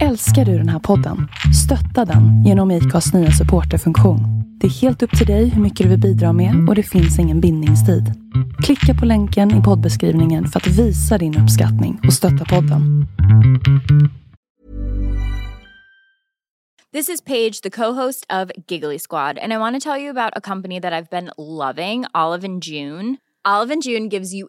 Älskar du den här podden? Stötta den genom IKAs nya supporterfunktion. Det är helt upp till dig hur mycket du vill bidra med och det finns ingen bindningstid. Klicka på länken i poddbeskrivningen för att visa din uppskattning och stötta podden. This is Paige, the co-host of Giggly Squad, and I want to tell you about a company that I've been loving, Olive and June. Olive and June gives you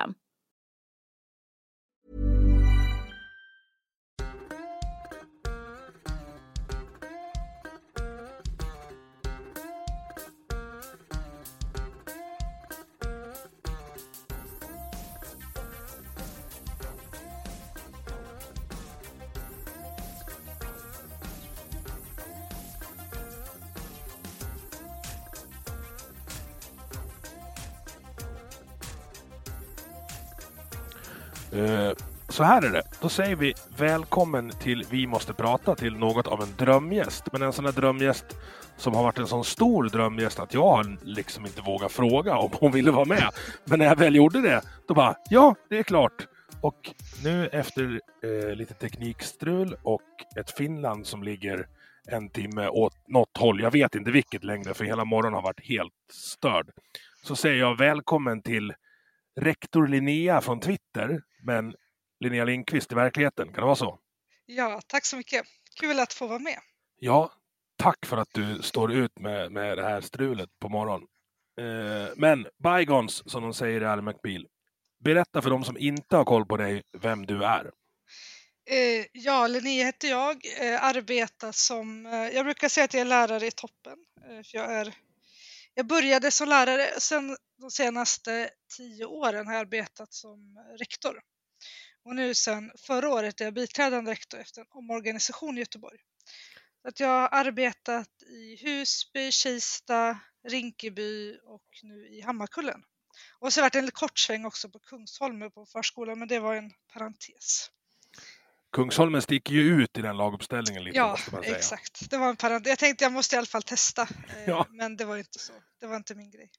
Eh, så här är det. Då säger vi välkommen till Vi måste prata till något av en drömgäst. Men en sån här drömgäst som har varit en sån stor drömgäst att jag liksom inte vågat fråga om hon ville vara med. Men när jag väl gjorde det, då bara ja, det är klart. Och nu efter eh, lite teknikstrul och ett Finland som ligger en timme åt något håll, jag vet inte vilket längre för hela morgonen har varit helt störd. Så säger jag välkommen till rektor Linnea från Twitter, men Linnea Lindqvist i verkligheten. Kan det vara så? Ja, tack så mycket. Kul att få vara med. Ja, tack för att du står ut med, med det här strulet på morgonen. Eh, men bygons, som de säger i Ally McBeal. Berätta för de som inte har koll på dig vem du är. Eh, ja, Linnea heter jag, eh, arbetar som, eh, jag brukar säga att jag är lärare i toppen. Eh, för jag, är, jag började som lärare, sen de senaste tio åren har jag arbetat som rektor. Och nu sen förra året är jag biträdande rektor efter en omorganisation i Göteborg. Så att jag har arbetat i Husby, Kista, Rinkeby och nu i Hammarkullen. Och så har det varit en kort sväng också på Kungsholmen på förskolan, men det var en parentes. Kungsholmen sticker ju ut i den laguppställningen lite. Ja, exakt. Det var en parentes. Jag tänkte jag måste i alla fall testa, eh, Ja. men det var inte så. Det var inte min grej.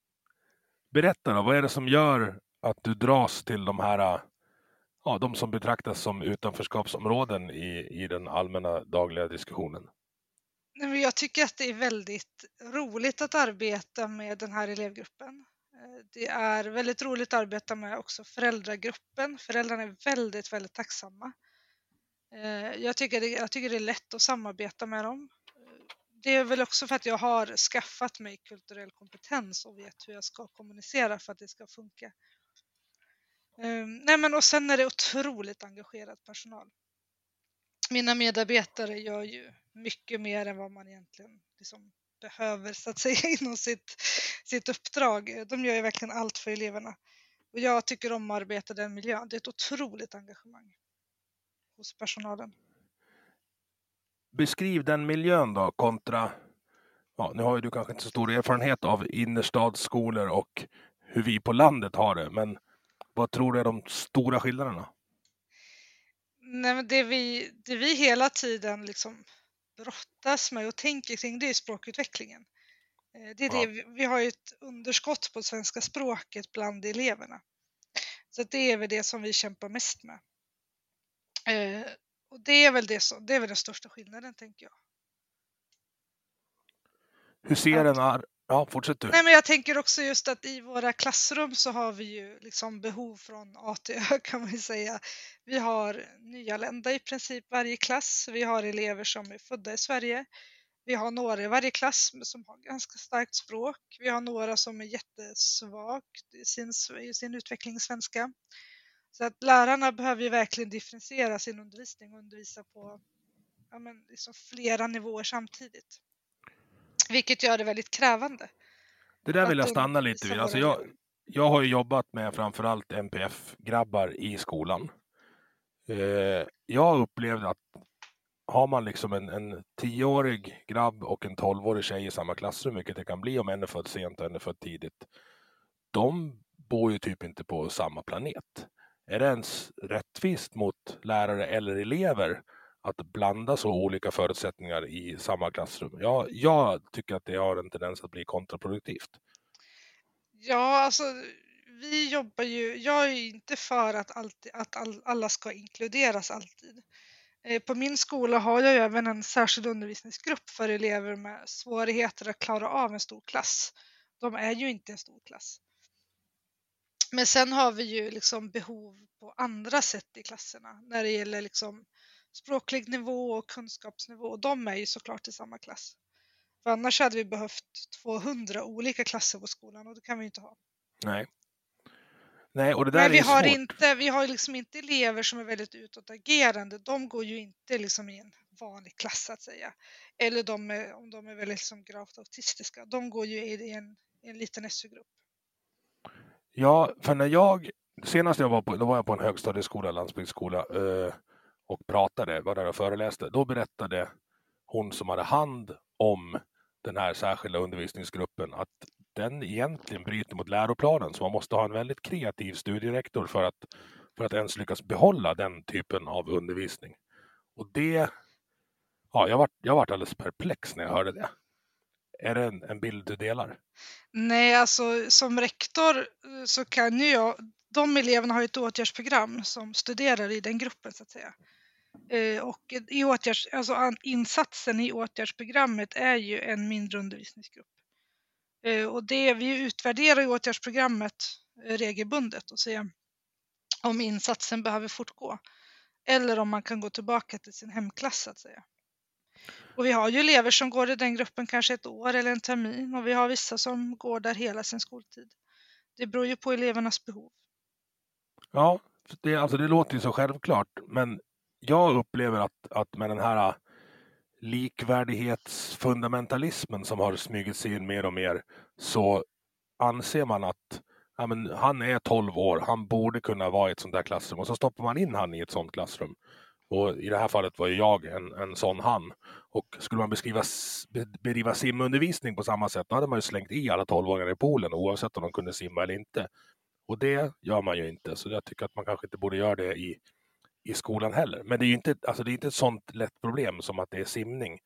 Berätta då, vad är det som gör att du dras till de här, ja, de som betraktas som utanförskapsområden i, i den allmänna dagliga diskussionen? Jag tycker att det är väldigt roligt att arbeta med den här elevgruppen. Eh, Det är väldigt roligt att arbeta med också föräldragruppen. Föräldrarna är väldigt, väldigt tacksamma. Eh, jag tycker, det, jag tycker det är lätt att samarbeta med dem. Det är väl också för att jag har skaffat mig kulturell kompetens och vet hur jag ska kommunicera för att det ska funka. Ehm, nej, men och sen är det otroligt engagerad personal. Mina medarbetare gör ju mycket mer än vad man egentligen liksom behöver så att säga inom sitt, sitt uppdrag. De gör ju verkligen allt för eleverna. Och jag tycker om att arbeta i den miljön. Det är ett otroligt engagemang hos personalen. Beskriv den miljön då kontra, ja, nu har ju du kanske inte så stor erfarenhet av innerstadsskolor och hur vi på landet har det, men vad tror du är de stora skillnaderna? Nej, men det, vi, det vi hela tiden liksom brottas med och tänker kring det är språkutvecklingen. Eh, Det är Ja. det, vi- vi har ju ett underskott på svenska språket bland eleverna. Så det är väl det som vi kämpar mest med. Eh, Och det är väl, det, som, det är väl den största skillnaden tänker jag. Hur ser en ar- Ja, fortsätt du. Nej, men jag tänker också just att i våra klassrum så har vi ju liksom behov från A till Ö kan man ju säga. Vi har nyanlända i princip varje klass. Vi har elever som är födda i Sverige. Vi har några i varje klass som har ganska starkt språk. Vi har några som är jättesvagt i sin, i sin utveckling i svenska. Så att lärarna behöver ju verkligen differentiera sin undervisning och undervisa på ja, men liksom flera nivåer samtidigt. Vilket gör det väldigt krävande. Det där vill jag stanna lite vid. Alltså jag, jag har ju jobbat med framförallt MPF-grabbar i skolan. Eh, jag upplevde att har man liksom en, en tioårig grabb och en tolvårig tjej i samma klassrum, vilket det kan bli om en är född sent och en är född tidigt. De bor ju typ inte på samma planet. Är det ens rättvist mot lärare eller elever att blanda så olika förutsättningar i samma klassrum? Jag, jag tycker att det har en tendens att bli kontraproduktivt. Ja, alltså vi jobbar ju, jag är ju inte för att, alltid, att all, alla ska inkluderas alltid. Eh, på min skola har jag ju även en särskild undervisningsgrupp för elever med svårigheter att klara av en stor klass. De är ju inte en stor klass. Men sen har vi ju liksom behov på andra sätt i klasserna när det gäller liksom språklig nivå och kunskapsnivå. Och de är ju såklart i samma klass. För annars hade vi behövt 200 olika klasser på skolan och det kan vi inte ha. Nej. Nej, och det där Men vi är har, svårt. inte, vi har liksom inte elever som är väldigt utåtagerande. De går ju inte liksom i en vanlig klass så att säga. Eller de är, om de är väldigt liksom gravt autistiska. De går ju i en, i en liten SU-grupp. Ja, för när jag senast jag var på, då var jag på en högstadieskola, landsbygdsskola eh, och pratade, var där och föreläste. Då berättade hon som hade hand om den här särskilda undervisningsgruppen att den egentligen bryter mot läroplanen så man måste ha en väldigt kreativ studierektor för att, för att ens lyckas behålla den typen av undervisning. Och det, ja, jag vart jag vart alldeles perplex när jag hörde det. Är det en, en bild du delar? Nej, alltså som rektor eh, så kan ju jag, de eleverna har ju ett åtgärdsprogram som studerar i den gruppen så att säga. Eh, och i åtgärds, alltså insatsen i åtgärdsprogrammet är ju en mindre undervisningsgrupp. Eh, och det, vi utvärderar åtgärdsprogrammet regelbundet och ser om insatsen behöver fortgå. Eller om man kan gå tillbaka till sin hemklass så att säga. Och vi har ju elever som går i den gruppen kanske ett år eller en termin och vi har vissa som går där hela sin skoltid. Det beror ju på elevernas behov. Ja, det, alltså det låter ju så självklart, men jag upplever att, att med den här äh, likvärdighetsfundamentalismen som har smugit sig in mer och mer så anser man att ja, men han är 12 år, han borde kunna vara i ett sånt där klassrum och så stoppar man in han i ett sånt klassrum. Och I det här fallet var ju jag en, en sån han. Och skulle man beskriva, bedriva simundervisning på samma sätt, då hade man ju slängt i alla 12-åringar i poolen oavsett om de kunde simma eller inte. Och det gör man ju inte, så jag tycker att man kanske inte borde göra det i, i skolan heller. Men det är ju inte, alltså det är inte ett sånt lätt problem som att det är simning.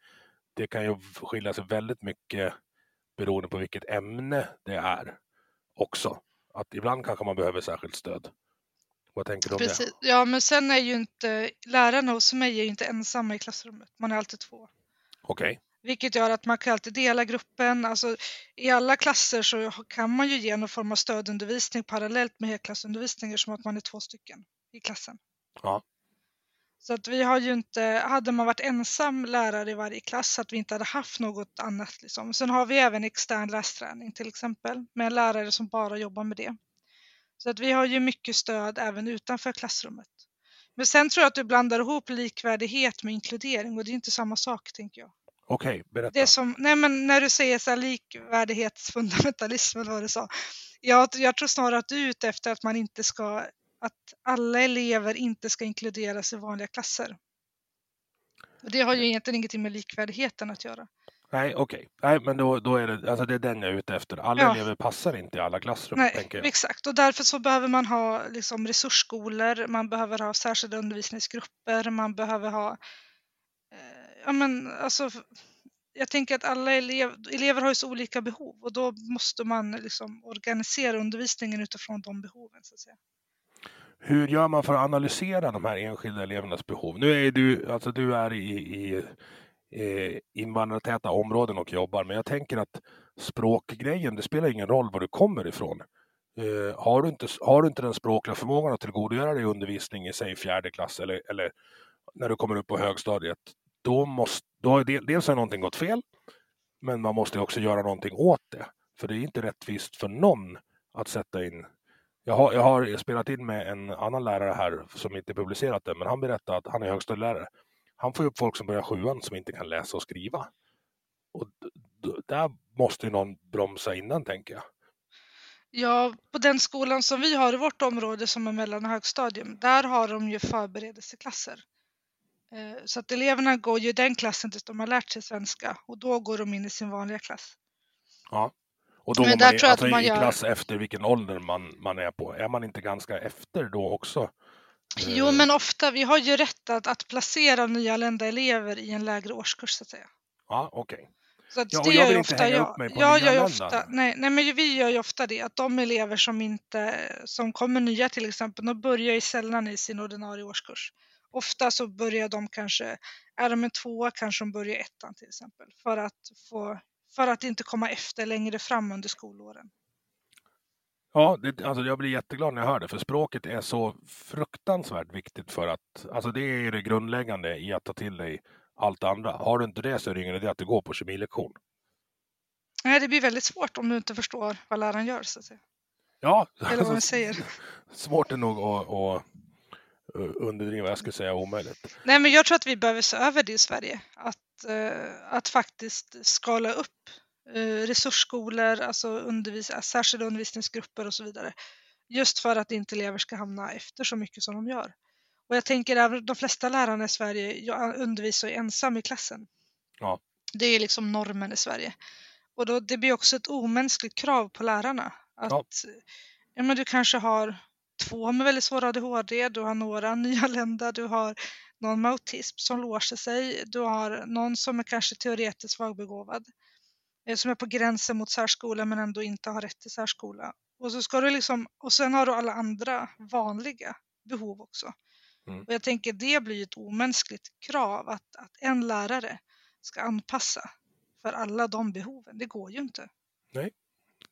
Det kan ju skilja sig väldigt mycket beroende på vilket ämne det är också. Att ibland kanske man behöver särskilt stöd. Vad tänker du om Precis. Ja, men sen är ju inte lärarna hos mig är ju inte ensamma i klassrummet. Man är alltid två. det? Okej, Vilket gör att man kan alltid dela gruppen. Alltså, I alla klasser så kan man ju ge någon form av stödundervisning parallellt med helklassundervisning som att man är två stycken i klassen. Ja. Så att vi har ju inte, hade man varit ensam lärare i varje klass så att vi inte hade haft något annat. Liksom. Sen har vi även extern lästräning till exempel med en lärare som bara jobbar med det. Så att vi har ju mycket stöd även utanför klassrummet. Men sen tror jag att du blandar ihop likvärdighet med inkludering och det är inte samma sak tänker jag. okej, berätta. Det som, nej men när du säger så här likvärdighetsfundamentalism eller vad du sa. Jag, jag tror snarare att du är ute efter att man inte ska, att alla elever inte ska inkluderas i vanliga klasser. Och det har ju egentligen ingenting med likvärdigheten att göra. Nej, okej. Nej, men då, då är det, alltså det är den jag är ute efter. Alla Ja. elever passar inte i alla klassrum, Nej, exakt. Och därför så behöver man ha liksom, resursskolor, man behöver ha särskilda undervisningsgrupper, man behöver ha... Eh, ja, men alltså, jag tänker att alla elev, elever har ju så olika behov och då måste man liksom organisera undervisningen utifrån de behoven. Så att säga. Hur gör man för att analysera de här enskilda elevernas behov? Nu är du, alltså du är i, i, eh, invandrartäta områden och jobbar, men jag tänker att språkgrejen, det spelar ingen roll var du kommer ifrån. Eh, har, du inte, har du inte den språkliga förmågan att tillgodogöra dig undervisning i säg fjärde klass eller, eller när du kommer upp på högstadiet, då måste, då har del, dels har någonting gått fel, men man måste också göra någonting åt det. För det är inte rättvist för någon att sätta in jag har, jag har spelat in med en annan lärare här som inte publicerat det, men han berättade att han är högstadielärare. Han får upp folk som börjar sjuan som inte kan läsa och skriva. Och där måste ju någon bromsa innan tänker jag. Ja, på den skolan som vi har i vårt område som är mellan och högstadium, där har de ju förberedelseklasser. Eh, så att eleverna går ju den klassen tills de har lärt sig svenska och då går de in i sin vanliga klass. Ja. Och då Men går man, i, tror jag alltså att man i gör- klass efter vilken ålder man, man är på. Är man inte ganska efter då också? Jo, Eh, men ofta, vi har ju rätt att, att placera nyanlända elever i en lägre årskurs så att säga. Ja, okej. Så att Ja, och det jag gör ju ofta jag. jag gör ofta, nej, nej, men vi gör ju ofta det att de elever som inte, som kommer nya till exempel, de börjar ju sällan i sin ordinarie årskurs. Ofta så börjar de kanske, är de en tvåa kanske de börjar ettan till exempel för att få, för att inte komma efter längre fram under skolåren. Ja, det, alltså jag blir jätteglad när jag hör det, för språket är så fruktansvärt viktigt för att, alltså det är det grundläggande i att ta till dig allt andra. Har du inte det så är det ingen idé att du går på kemilektion. Nej, det blir väldigt svårt om du inte förstår vad läraren gör så att säga. Ja, Eller vad man säger. svårt är nog att, att uh, underdriva, jag skulle säga omöjligt. Nej, men jag tror att vi behöver se över det i Sverige. Att, eh, att faktiskt skala upp eh, resursskolor, alltså undervis särskilda undervisningsgrupper och så vidare. Just för att inte elever ska hamna efter så mycket som de gör. Och jag tänker även de flesta lärarna i Sverige undervisar ensam i klassen. Ja. Det är liksom normen i Sverige. Och då, det blir också ett omänskligt krav på lärarna. Att, Ja. ja. men du kanske har två med väldigt svår ADHD, du har några nyanlända, du har någon med autism som låser sig, du har någon som är kanske teoretiskt svagbegåvad, eh, som är på gränsen mot särskola men ändå inte har rätt till särskola. Och, så ska du liksom, och sen har du alla andra vanliga behov också. Mm. Och jag tänker det blir ett omänskligt krav att, att en lärare ska anpassa för alla de behoven. Det går ju inte.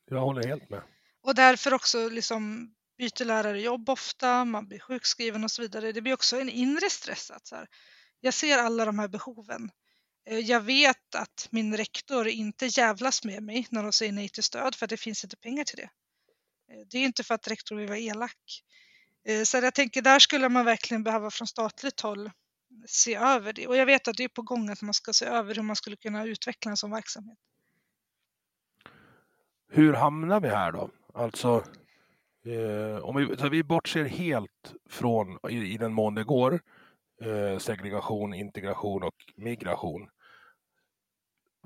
Jag håller helt med. Och därför också liksom byter lärare jobb ofta, man blir sjukskriven och så vidare. Det blir också en inre stress. Att så här, jag ser alla de här behoven. Eh, jag vet att min rektor inte jävlas med mig när de säger nej till stöd för att det finns inte pengar till det. Eh, det är inte för att rektor vill vara elak. Eh, så jag tänker där skulle man verkligen behöva från statligt håll se över det. Och jag vet att det är på gång att man ska se över hur man skulle kunna utveckla en sån verksamhet. Hur hamnar vi här då? Alltså, eh, om vi, så vi bortser helt från, i, i den mån det går, eh, segregation, integration och migration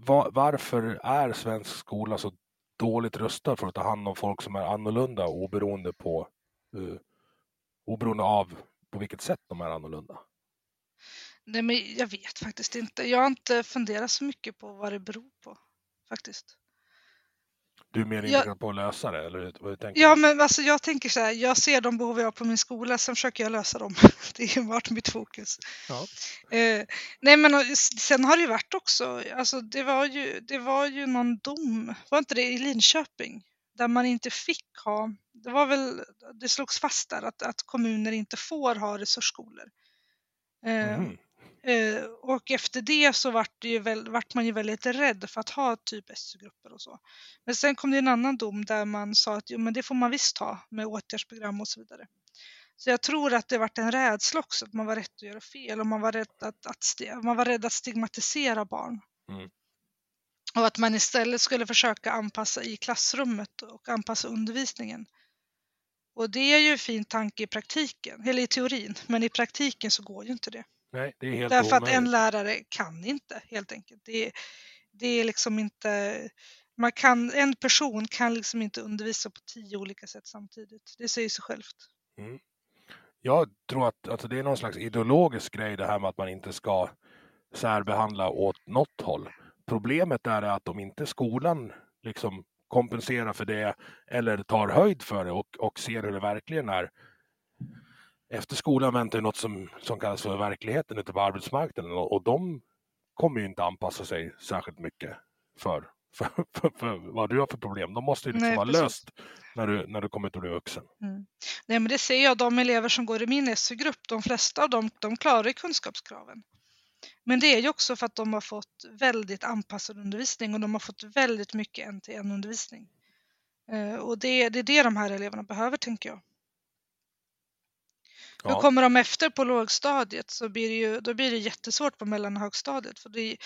var, varför är svensk skola så dåligt rustad för att ta hand om folk som är annorlunda oberoende, på, uh, oberoende av på vilket sätt de är annorlunda? Nej, men jag vet faktiskt inte. Jag har inte funderat så mycket på vad det beror på faktiskt. Du är mer inriktad på att lösa det, eller vad tänker? Ja, men alltså jag tänker så här, jag ser de behov jag har på min skola, sen försöker jag lösa dem. Det har varit mitt fokus. Ja. Eh, nej, men sen har det ju varit också, alltså det var ju, det var ju någon dom, var inte det i Linköping, där man inte fick ha, det var väl, det slogs fast där att, att kommuner inte får ha resursskolor. Eh, Mhm. Eh, och efter det så vart, det ju väl, vart man ju väldigt rädd för att ha typ SU-grupper och så. Men sen kom det en annan dom där man sa att jo, men det får man visst ha med åtgärdsprogram och så vidare. Så jag tror att det vart en rädsla också, att man var rädd att göra fel och man var rädd att, att, man var rädd att stigmatisera barn. Mm. Och att man istället skulle försöka anpassa i klassrummet och anpassa undervisningen. Och det är ju en fin tanke i praktiken, eller i teorin, men i praktiken så går ju inte det. Nej, det är helt Därför att en omöjligt. lärare kan inte helt enkelt. Det, det är liksom inte, man kan, en person kan liksom inte undervisa på tio olika sätt samtidigt. Det säger sig självt. Jag tror att alltså, det är någon slags ideologisk grej det här med att man inte ska särbehandla åt något håll. Problemet är att om inte skolan liksom kompenserar för det eller tar höjd för det och, och ser hur det verkligen är. Efter skolan väntar ju något som, som kallas för verkligheten ute på arbetsmarknaden och, och de kommer ju inte anpassa sig särskilt mycket för, för, för, för vad du har för problem. De måste ju liksom Nej, vara precis. löst när du, när du kommer ut och blir vuxen. Nej men det ser jag, de elever som går i min SU-grupp, de flesta av dem, de klarar kunskapskraven. Men det är ju också för att de har fått väldigt anpassad undervisning och de har fått väldigt mycket en-till-en undervisning. Eh, Och det, det är det de här eleverna behöver tänker jag. Ja. kommer de efter på lågstadiet så blir det ju då blir det jättesvårt på mellan och högstadiet. För det,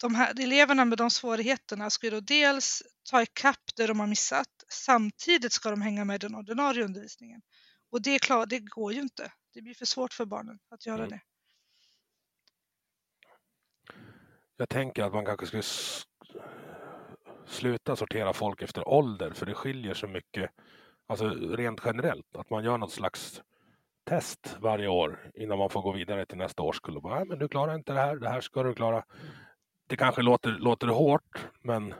de här eleverna med de svårigheterna ska ju då dels ta ikapp det de har missat, samtidigt ska de hänga med den ordinarie undervisningen. Och det, är klart, det går ju inte. Det blir för svårt för barnen att göra Mm. det. Jag tänker att man kanske skulle sluta sortera folk efter ålder för det skiljer så mycket, alltså rent generellt, att man gör något slags test varje år innan man får gå vidare till nästa årskull och bara, "Nej, men du klarar inte det här, det här ska du klara. Det kanske låter, låter hårt, men...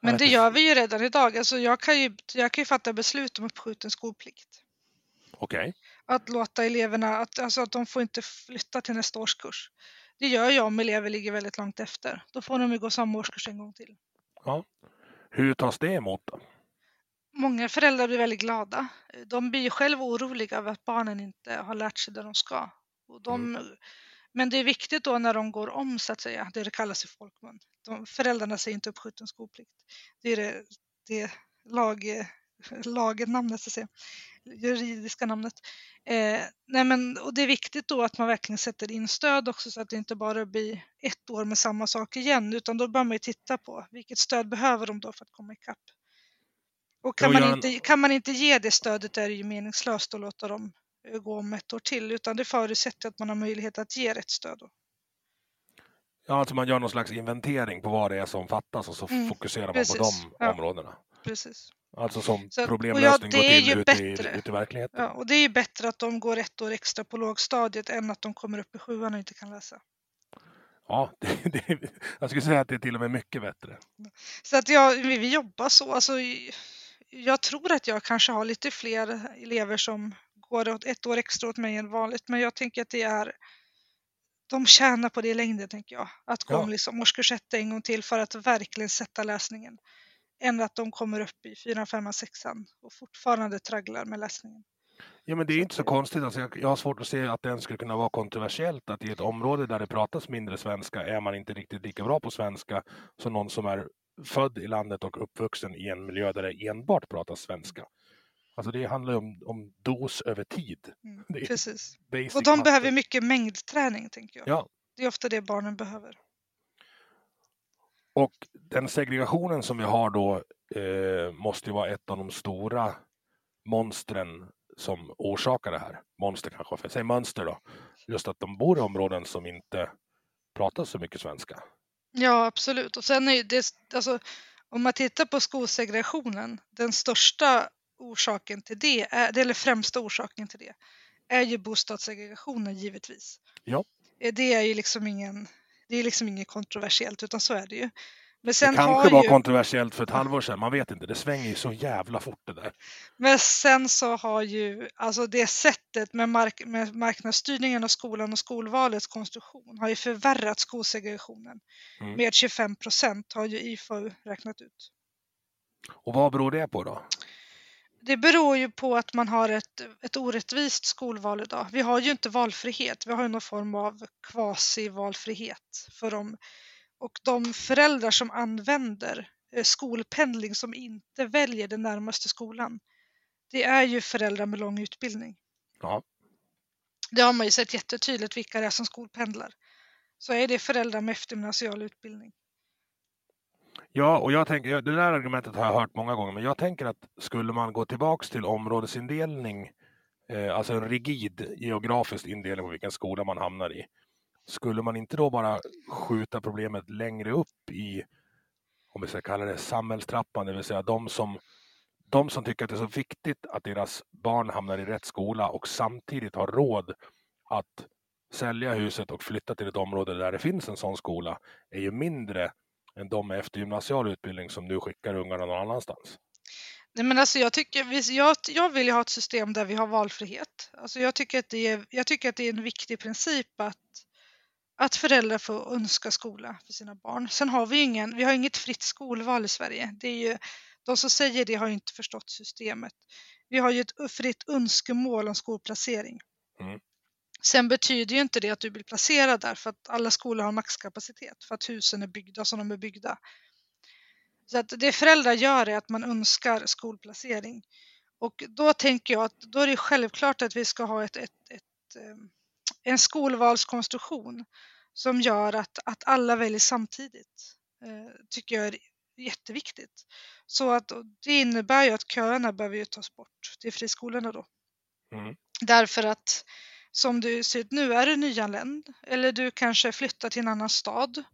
Men det gör vi ju redan idag. Alltså jag, kan ju, jag kan ju fatta beslut om uppskjuten skolplikt. Okej, Att låta eleverna, att, alltså att de får inte flytta till nästa årskurs. Det gör jag om elever ligger väldigt långt efter. Då får de ju gå samma årskurs en gång till. ja. Hur tas det emot då? Många föräldrar blir väldigt glada. De blir ju själva oroliga över att barnen inte har lärt sig det de ska. Och de, Men det är viktigt då när de går om så att säga, det det kallas i folkmun. De, föräldrarna säger inte uppskjuten skolplikt. Det är det, det lag, lagnamnet, så att säga. juridiska namnet. Eh, nej men, och det är viktigt då att man verkligen sätter in stöd också så att det inte bara blir ett år med samma sak igen utan då bör man ju titta på vilket stöd behöver de då för att komma ikapp. Och kan, man inte, kan man inte ge det stödet är det ju meningslöst att låta dem eh, gå om ett år till utan det förutsätter att man har möjlighet att ge rätt stöd. Då. Ja, alltså man gör någon slags inventering på vad det är som fattas och så Mm, fokuserar man precis. på de Ja. områdena. Precis. Alltså som Så problemlösning ja, det går till ute i, bättre. ute i verkligheten. Ja, och det är ju bättre att de går ett år extra på lågstadiet än att de kommer upp i sjuan och inte kan läsa. Ja, det, det, jag skulle säga att det är till och med mycket bättre. Så att jag, vi, vi jobbar så. Alltså, jag tror att jag kanske har lite fler elever som går åt ett år extra åt mig än vanligt, men jag tänker att det är de tjänar på det i längden, tänker jag. Att gå Ja. om liksom årskurs ett en gång till för att verkligen sätta läsningen. Än att de kommer upp i fyran, femman, sexan och fortfarande tragglar med läsningen. Ja, men det är inte så konstigt. Alltså, jag, jag har svårt att se att det skulle kunna vara kontroversiellt att i ett område där det pratas mindre svenska är man inte riktigt lika bra på svenska som någon som är född i landet och uppvuxen i en miljö där det enbart pratas svenska. Alltså det handlar om, om dos över tid. Mm, precis. Och de matte. behöver mycket mängdträning, tänker jag. Ja, Det är ofta det barnen behöver. och den segregationen som vi har då eh, måste ju vara ett av de stora monstren som orsakar det här. Monster kanske, säger mönster då. Just att de bor i områden som inte pratar så mycket svenska. Ja, absolut. Och sen är ju det, alltså, om man tittar på skolsegregationen, den största orsaken till det, är, eller främsta orsaken till det, är ju bostadssegregationen givetvis. Ja. Eh, Det är ju liksom ingen, det är liksom inget kontroversiellt, utan så är det ju. Men sen, det kanske har var ju, kontroversiellt för ett halvår sedan, man vet inte. Det svänger ju så jävla fort det där. men sen så har ju alltså det sättet med, mark, med marknadsstyrningen av skolan och skolvalets konstruktion har ju förvärrat skolsegregationen Mm. med 25 procent har ju IFAU räknat ut. Och vad beror det på då? Det beror ju på att man har ett, ett orättvist skolval idag. Vi har ju inte valfrihet, vi har ju någon form av quasi-valfrihet för dem. Och de föräldrar som använder eh, skolpendling som inte väljer den närmaste skolan, det är ju föräldrar med lång utbildning. Ja. Det har man ju sett jättetydligt vilka det är som skolpendlar. Så är det föräldrar med eftergymnasial utbildning. Ja, och jag tänker, det där argumentet har jag hört många gånger, men jag tänker att skulle man gå tillbaks till områdesindelning, eh, alltså en rigid geografisk indelning på vilken skola man hamnar i, skulle man inte då bara skjuta problemet längre upp i, om vi ska kalla det samhällstrappan, det vill säga de som, de som tycker att det är så viktigt att deras barn hamnar i rätt skola och samtidigt har råd att sälja huset och flytta till ett område där det finns en sån skola, är ju mindre än de med eftergymnasial utbildning som nu skickar ungarna någon annanstans. Nej, men alltså jag, tycker, vi- jag, jag vill ju ha ett system där vi har valfrihet. Alltså jag, tycker att det är, jag tycker att det är en viktig princip att, att föräldrar får önska skola för sina barn. Sen har vi ingen, vi har inget fritt skolval i Sverige. Det är ju, de som säger det har ju inte förstått systemet. Vi har ju ett fritt önskemål om skolplacering. Mm. Sen betyder ju inte det att du blir placerad där för att alla skolor har maxkapacitet för att husen är byggda som de är byggda. Så att det föräldrar gör är att man önskar skolplacering. Och då tänker jag att då är det självklart att vi ska ha ett, ett, ett, eh, en skolvalskonstruktion som gör att, att alla väljer samtidigt. Eh, tycker jag är jätteviktigt. Så att det innebär ju att köerna behöver ju tas bort till friskolorna då. Mm. Därför att som du ser ut nu är du nyanländ eller du kanske flyttar till en annan stad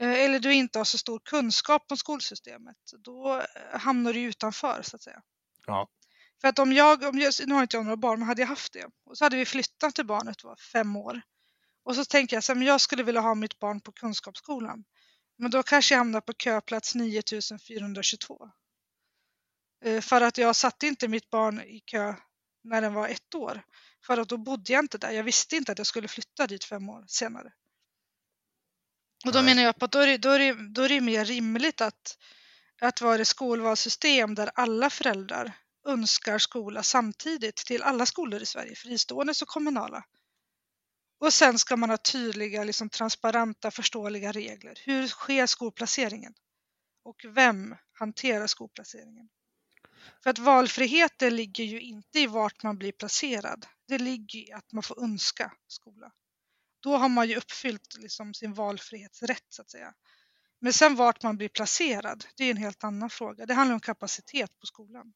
eh, eller du inte har så stor kunskap om skolsystemet. Då hamnar du utanför så att säga. Ja. För att om jag, om jag, nu har inte jag några barn, men hade jag haft det och så hade vi flyttat till barnet var fem år och så tänker jag att jag skulle vilja ha mitt barn på kunskapsskolan. Men då kanske jag hamnar på köplats 9422. Eh, för att jag satte inte mitt barn i kö när den var ett år. För att då bodde jag inte där. Jag visste inte att jag skulle flytta dit fem år senare. Och då Nej. menar jag på att då är det, då är det, då är det mer rimligt att, att vara ett skolvalssystem där alla föräldrar önskar skola samtidigt till alla skolor i Sverige, fristående och kommunala. Och sen ska man ha tydliga, liksom, transparenta, förståeliga regler. Hur sker skolplaceringen? Och vem hanterar skolplaceringen? För att valfriheten ligger ju inte i vart man blir placerad. Det ligger i att man får önska skola. Då har man ju uppfyllt liksom sin valfrihetsrätt så att säga. Men sen vart man blir placerad, det är en helt annan fråga. Det handlar om kapacitet på skolan.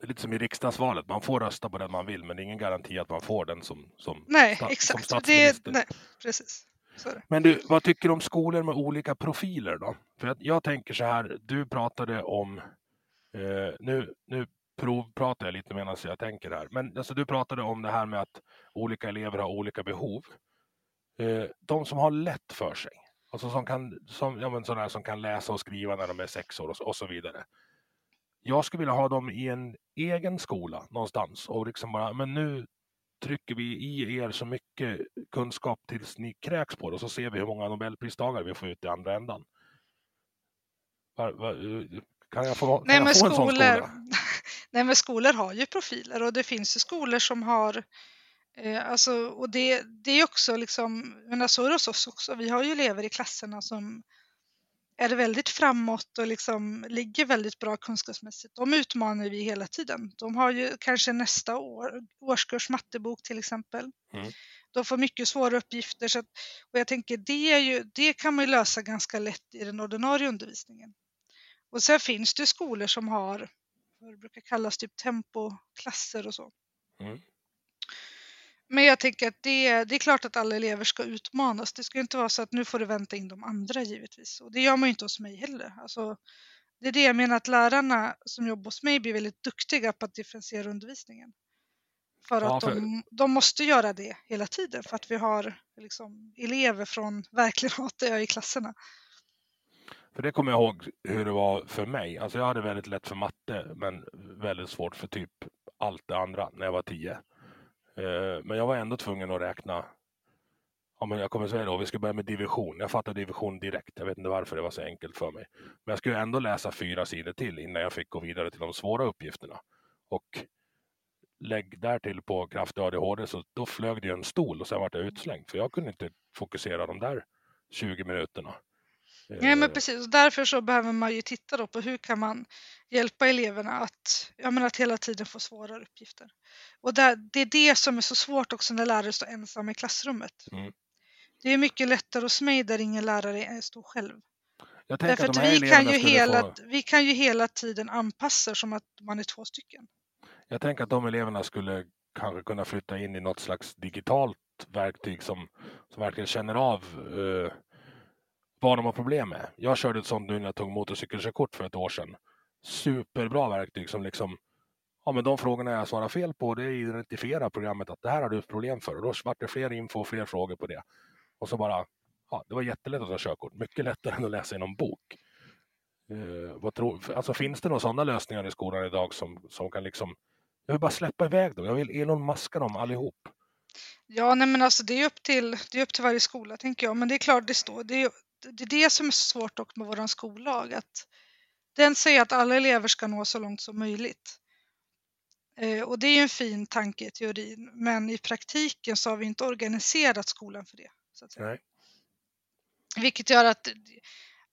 Det är lite som i riksdagsvalet, man får rösta på den man vill men det är ingen garanti att man får den som, som, Nej, sta- som exakt. Det, statsminister. nej, precis. Det. Men du, vad tycker du om skolor med olika profiler då? För att jag tänker så här, du pratade om, eh, nu, nu provpratar jag lite medan jag tänker här, men alltså, du pratade om det här med att olika elever har olika behov. Eh, de som har lätt för sig, alltså som kan, som, ja, men sådana som kan läsa och skriva när de är sex år och, och så vidare. Jag skulle vilja ha dem i en egen skola någonstans och liksom bara, men nu trycker vi i er så mycket kunskap tills ni kräks på det och så ser vi hur många nobelpristagare vi får ut i andra ändan. Var, var, kan jag få, kan Nej, jag få en sån skolor, skola? nej, men skolor har ju profiler och det finns ju skolor som har eh, alltså, och det, det är också liksom, men så är det hos oss också. Vi har ju elever i klasserna som är väldigt framåt och liksom ligger väldigt bra kunskapsmässigt. De utmanar vi hela tiden. De har ju kanske nästa år, årskurs mattebok till exempel. Mm. De får mycket svåra uppgifter så att, och jag tänker det, är ju, det kan man ju lösa ganska lätt i den ordinarie undervisningen. Och sen finns det skolor som har vad det brukar kallas typ tempoklasser och så. Mm. Men jag tänker att det, det är klart att alla elever ska utmanas. Det ska inte vara så att nu får du vänta in de andra givetvis. Och det gör man ju inte hos mig heller. Alltså, det är det jag menar att lärarna som jobbar hos mig blir väldigt duktiga på att differentiera undervisningen. För Ja, att för- De, de måste göra det hela tiden för att vi har liksom, elever från verkligheten i klasserna. För det kommer jag ihåg hur det var för mig. Alltså jag hade väldigt lätt för matte men väldigt svårt för typ allt det andra när jag var tio. Eh, men jag var ändå tvungen att räkna. Ja, men jag kommer säga då, vi ska börja med division. Jag fattade division direkt. Jag vet inte varför det var så enkelt för mig. Men jag skulle ändå läsa fyra sidor till innan jag fick gå vidare till de svåra uppgifterna. Och lägg därtill på kraftig ADHD så då flög det ju en stol och sen var jag utslängd. För jag kunde inte fokusera de där 20 minuterna. Nej, men Eh, precis. Och därför så behöver man ju titta då på hur kan man hjälpa eleverna att, ja, men att hela tiden få svårare uppgifter. Och där, det är det som är så svårt också när lärare står ensamma i klassrummet. Mm. Det är mycket lättare hos mig där ingen lärare är- står själv. Därför att att vi kan, ju hela, få, vi kan ju hela tiden anpassa som att man är två stycken. jag tänker att de eleverna skulle kanske kunna flytta in i något slags digitalt verktyg som, som verkligen känner av eh, vad de har problem med. Jag körde ett sånt nu när jag tog motorcykelkörkort för ett år sedan. Superbra verktyg som liksom Ja, men de frågorna jag svarar fel på, det identifierar programmet att det här har du problem för. Och då vart det fler info och fler frågor på det. Och så bara, ja, det var jättelätt att ta körkort. Mycket lättare än att läsa i någon bok. Uh, vad tror, alltså finns det några sådana lösningar i skolan idag som, som kan liksom, jag vill bara släppa iväg dem. Jag vill Elon maska dem allihop. Ja, nej, men alltså det är upp till, det är upp till varje skola tänker jag. Men det är klart det står. Det är, det är det som är så svårt dock med vår skollag. Att den säger att alla elever ska nå så långt som möjligt. Eh, och det är ju en fin tanke i teorin. Men i praktiken så har vi inte organiserat skolan för det. Nej. Vilket gör att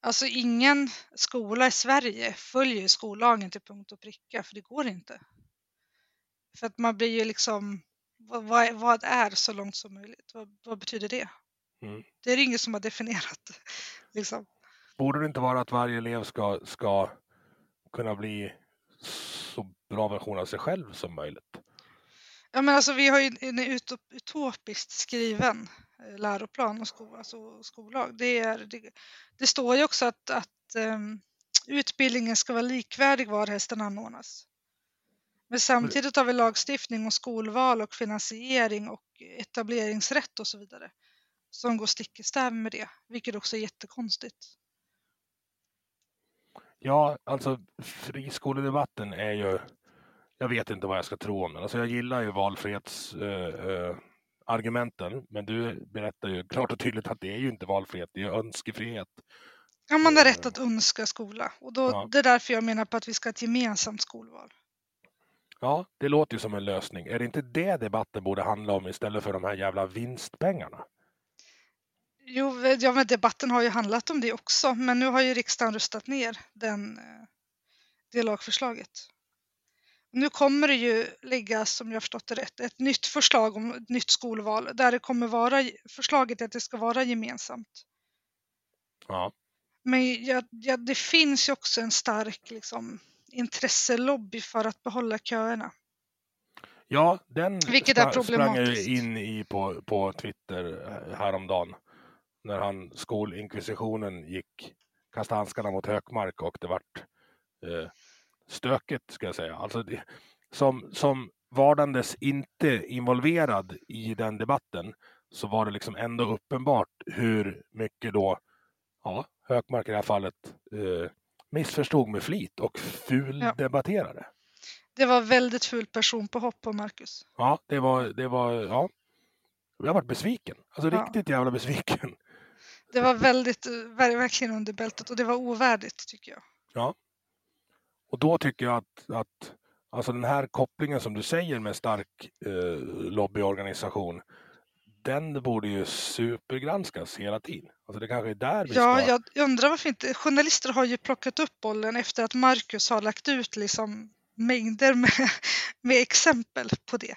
alltså ingen skola i Sverige följer skollagen till punkt och pricka. För det går inte. För att man blir ju liksom, vad, vad är så långt som möjligt? Vad, vad betyder det? Mm. Det är det ingen som har definierat. Liksom. Borde det inte vara att varje elev ska, ska kunna bli så bra version av sig själv som möjligt? Ja, men alltså, vi har ju en utop- utopiskt skriven eh, läroplan och sko, alltså, skollag. Det, är, det, det står ju också att, att ehm, utbildningen ska vara likvärdig varhelst den anordnas. Men samtidigt har vi lagstiftning om skolval och finansiering och etableringsrätt och så vidare som går stick i stäv med det, vilket också är jättekonstigt. Ja, alltså friskoledebatten är ju... Jag vet inte vad jag ska tro om den. Alltså jag gillar ju valfrihetsargumenten, eh, men du berättar ju klart och tydligt att det är ju inte valfrihet, det är önskefrihet. Ja, man har rätt att önska skola och då, Ja. det är därför jag menar på att vi ska ha ett gemensamt skolval. Ja, det låter ju som en lösning. Är det inte det debatten borde handla om istället för de här jävla vinstpengarna? Jo, ja, men debatten har ju handlat om det också, men nu har ju riksdagen röstat ner den, eh, det lagförslaget. Nu kommer det ju läggas, om jag förstått det rätt, ett nytt förslag om ett nytt skolval där det kommer vara, förslaget att det ska vara gemensamt. Ja, Men ja, ja, det finns ju också en stark liksom, intresselobby för att behålla köerna. ja den Vilket är spra- sprang jag problematiskt. in i på, på Twitter eh, häromdagen. När han, skolinkvisitionen gick, kastade handskarna mot Hökmark och det vart eh, stökigt ska jag säga. Alltså det, som, som vardandes inte involverad i den debatten så var det liksom ändå uppenbart hur mycket då, ja, Hökmark i det här fallet eh, missförstod med flit och fuldebatterade. Det var väldigt ful person på hopp på Marcus. Ja, det var, det var, ja. Jag varit besviken. Alltså Ja. riktigt jävla besviken. Det var väldigt, eh, ver- verkligen under bältet och det var ovärdigt tycker jag. Och då tycker jag att, att alltså den här kopplingen som du säger med stark eh, lobbyorganisation, den borde ju supergranskas hela tiden. Alltså det kanske är där vi Ja, ska... jag undrar varför inte. Journalister har ju plockat upp bollen efter att Marcus har lagt ut liksom mängder med, med exempel på det.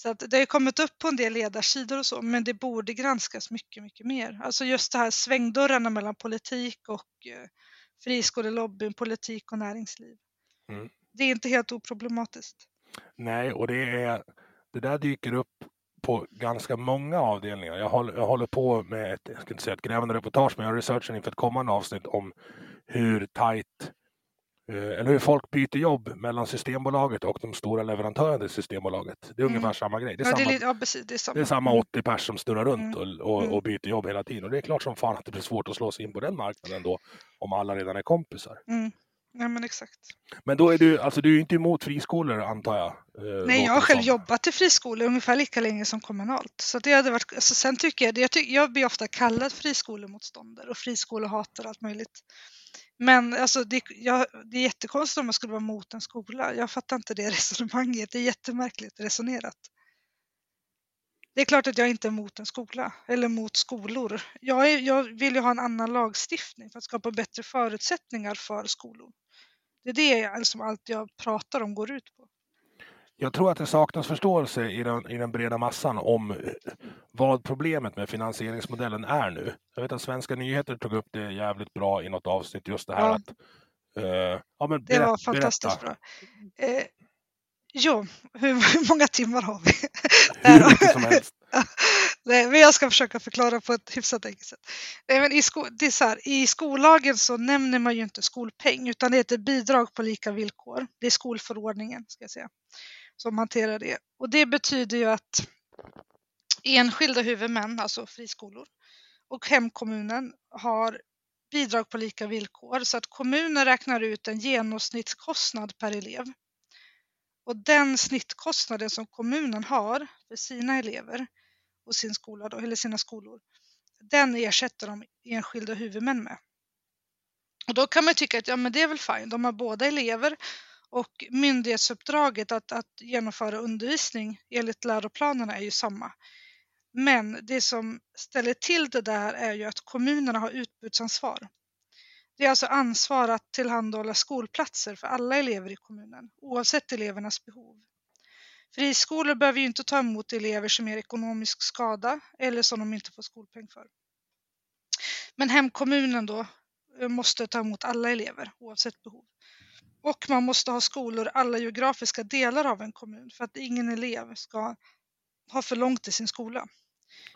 Så att det har kommit upp på en del ledarsidor och så, men det borde granskas mycket, mycket mer. Alltså just det här svängdörrarna mellan politik och eh, friskolelobbyn, politik och näringsliv. Mm. Det är inte helt oproblematiskt. Nej, och det är... Det där dyker upp på ganska många avdelningar. Jag håller, jag håller på med ett, jag ska inte säga ett grävande reportage, men jag har researchen inför ett kommande avsnitt om hur tajt eller hur folk byter jobb mellan Systembolaget och de stora leverantörerna till Systembolaget. Det är Mm. ungefär samma grej. Det är, Ja, det är, samma, li- ja, precis, det är samma. det är samma Mm. 80 pers som snurrar runt Mm. och, och, Mm. och byter jobb hela tiden. Och det är klart som fan att det blir svårt att slå sig in på den marknaden då, om alla redan är kompisar. Mm. Ja, men exakt. Men då är du, alltså du är inte emot friskolor antar jag? eh, Nej, jag har det själv som. jobbat i friskolor ungefär lika länge som kommunalt. Så det hade varit, alltså sen tycker jag, jag, tycker, jag blir ofta kallad friskolemotståndare och friskolehatare och allt möjligt. Men alltså, det, jag, det är jättekonstigt om man skulle vara mot en skola. Jag fattar inte det resonemanget. Det är jättemärkligt resonerat. Det är klart att jag inte är mot en skola eller mot skolor. Jag, är, jag vill ju ha en annan lagstiftning för att skapa bättre förutsättningar för skolor. Det är det som allt jag pratar om går ut på. Jag tror att det saknas förståelse i den, i den breda massan om vad problemet med finansieringsmodellen är nu. Jag vet att Svenska nyheter tog upp det jävligt bra i något avsnitt, just det här Ja. att... eh, ja, men Det var berätt- fantastiskt berätta. bra. Eh, jo, hur, hur många timmar har vi? Hur mycket som helst. Nej, men jag ska försöka förklara på ett hyfsat enkelt sätt. Nej, men i, sko- det är så här, I skollagen så nämner man ju inte skolpeng utan det heter bidrag på lika villkor. Det är skolförordningen ska jag säga, som hanterar det. Och det betyder ju att enskilda huvudmän, alltså friskolor, och hemkommunen har bidrag på lika villkor så att kommunen räknar ut en genomsnittskostnad per elev. Och den snittkostnaden som kommunen har för sina elever och sin skola då, eller sina skolor, den ersätter de enskilda huvudmän med. Och då kan man tycka att ja, men det är väl fint, de har båda elever och myndighetsuppdraget att, att genomföra undervisning enligt läroplanerna är ju samma. Men det som ställer till det där är ju att kommunerna har utbudsansvar. Det är alltså ansvar att tillhandahålla skolplatser för alla elever i kommunen, oavsett elevernas behov. Friskolor behöver ju inte ta emot elever som är ekonomisk skada eller som de inte får skolpeng för. Men hemkommunen då eh, måste ta emot alla elever oavsett behov. Och man måste ha skolor i alla geografiska delar av en kommun för att ingen elev ska ha för långt till sin skola.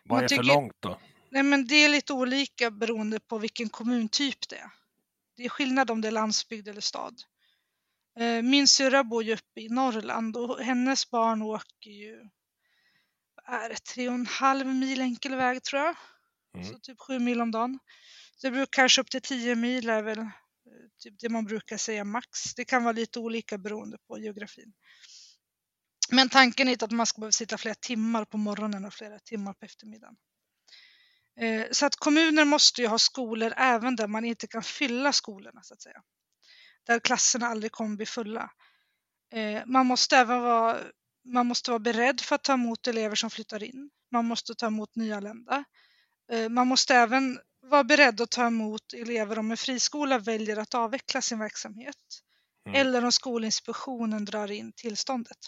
Vad Man är för tycker- långt då? Nej, men det är lite olika beroende på vilken kommuntyp det är. Det är skillnad om det är landsbygd eller stad. Eh, Min syrra bor ju uppe i Norrland och hennes barn åker ju är tre och en halv mil enkel väg tror jag. Mm. Så typ sju mil om dagen. Så det brukar kanske upp till tio mil är väl typ det man brukar säga max. Det kan vara lite olika beroende på geografin. Men tanken är inte att man ska behöva sitta flera timmar på morgonen och flera timmar på eftermiddagen. Eh, så att kommuner måste ju ha skolor även där man inte kan fylla skolorna så att säga. Där klasserna aldrig kommer bli fulla. Eh, man måste även vara, man måste vara beredd för att ta emot elever som flyttar in. Man måste ta emot nyanlända. Eh, man måste även vara beredd att ta emot elever om en friskola väljer att avveckla sin verksamhet. Mm. Eller om Skolinspektionen drar in tillståndet.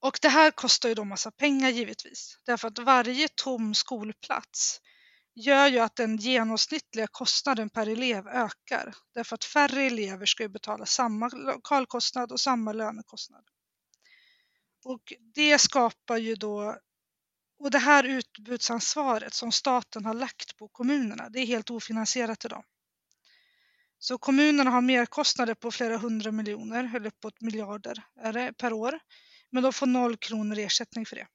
Och det här kostar ju då massa pengar givetvis. Därför att varje tom skolplats gör ju att den genomsnittliga kostnaden per elev ökar. Därför att färre elever ska ju betala samma lokalkostnad och samma lönekostnad. Och det skapar ju då och det här utbudsansvaret som staten har lagt på kommunerna, det är helt ofinansierat idag. Så kommunerna har merkostnader på flera hundra miljoner, eller uppåt miljarder är det, per år. Men de får noll kronor i ersättning för det.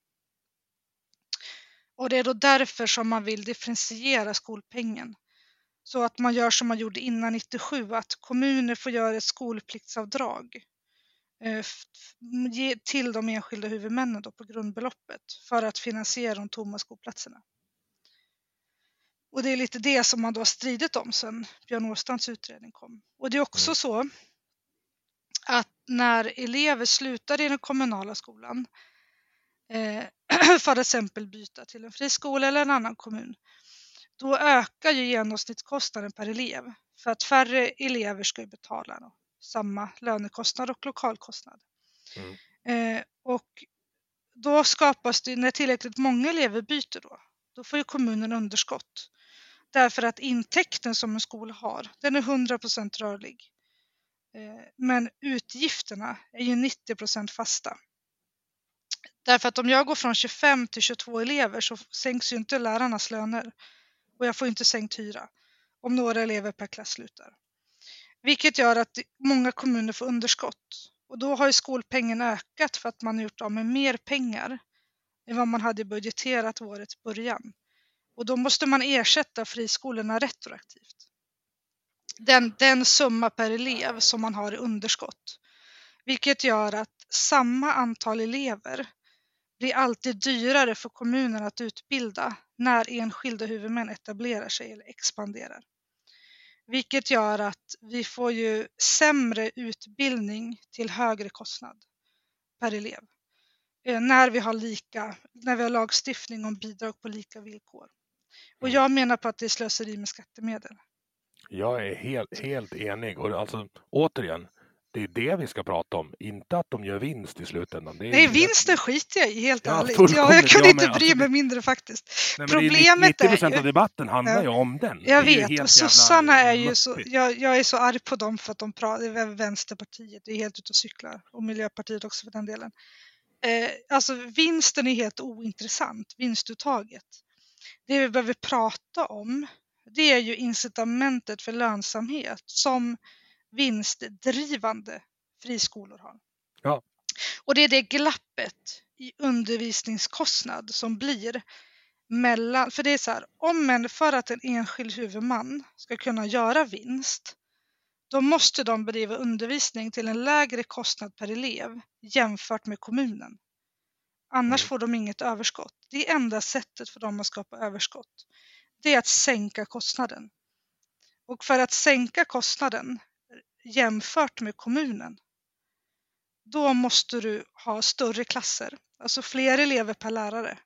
Och det är då därför som man vill differentiera skolpengen. Så att man gör som man gjorde innan 97, att kommuner får göra ett skolpliktsavdrag ge till de enskilda huvudmännen då på grundbeloppet för att finansiera de tomma skolplatserna. Och det är lite det som man då har stridit om sedan Björn Åstrands utredning kom. Och det är också så att när elever slutar i den kommunala skolan eh, för att exempel byta till en friskola eller en annan kommun, då ökar ju genomsnittskostnaden per elev för att färre elever ska betala samma lönekostnad och lokalkostnad. Mm. Eh, och då skapas det, när tillräckligt många elever byter då, då får ju kommunen underskott. Därför att intäkten som en skola har, den är 100% rörlig. Eh, Men utgifterna är ju 90% fasta. Därför att om jag går från 25 till 22 elever så sänks ju inte lärarnas löner och jag får inte sänkt hyra om några elever per klass slutar. Vilket gör att många kommuner får underskott och då har ju skolpengen ökat för att man har gjort av med mer pengar än vad man hade budgeterat årets början. Och då måste man ersätta friskolorna retroaktivt. Den, den summa per elev som man har i underskott. Vilket gör att samma antal elever blir alltid dyrare för kommunen att utbilda när enskilda huvudmän etablerar sig eller expanderar. Vilket gör att vi får ju sämre utbildning till högre kostnad per elev. Eh, När vi har lika, när vi har lagstiftning om bidrag på lika villkor. Och Mm. jag menar på att det är slöseri med skattemedel. Jag är helt, helt enig. Och alltså, återigen, det är det vi ska prata om. Inte att de gör vinst i slutändan. Det är Nej, vinsten skiter jag i helt Ja, ärligt. Ja, jag kunde jag inte med. bry Alltså, mig mindre faktiskt. Nej, det är ju Problemet 90 procent av debatten handlar Ja. ju om den. Jag vet, och sossarna är ju så, jag, jag är så arg på dem för att de pratar, Vänsterpartiet, det är helt ute och cyklar och Miljöpartiet också för den delen. Eh, alltså vinsten är helt ointressant, vinstuttaget. Det vi behöver prata om, det är ju incitamentet för lönsamhet som vinstdrivande friskolor har. Ja. Och det är det glappet i undervisningskostnad som blir mellan, för det är så här, om en, för att en enskild huvudman ska kunna göra vinst, då måste de bedriva undervisning till en lägre kostnad per elev jämfört med kommunen. Annars Mm. får de inget överskott. Det enda sättet för dem att skapa överskott. Det är att sänka kostnaden. Och för att sänka kostnaden jämfört med kommunen, då måste du ha större klasser, alltså fler elever per lärare.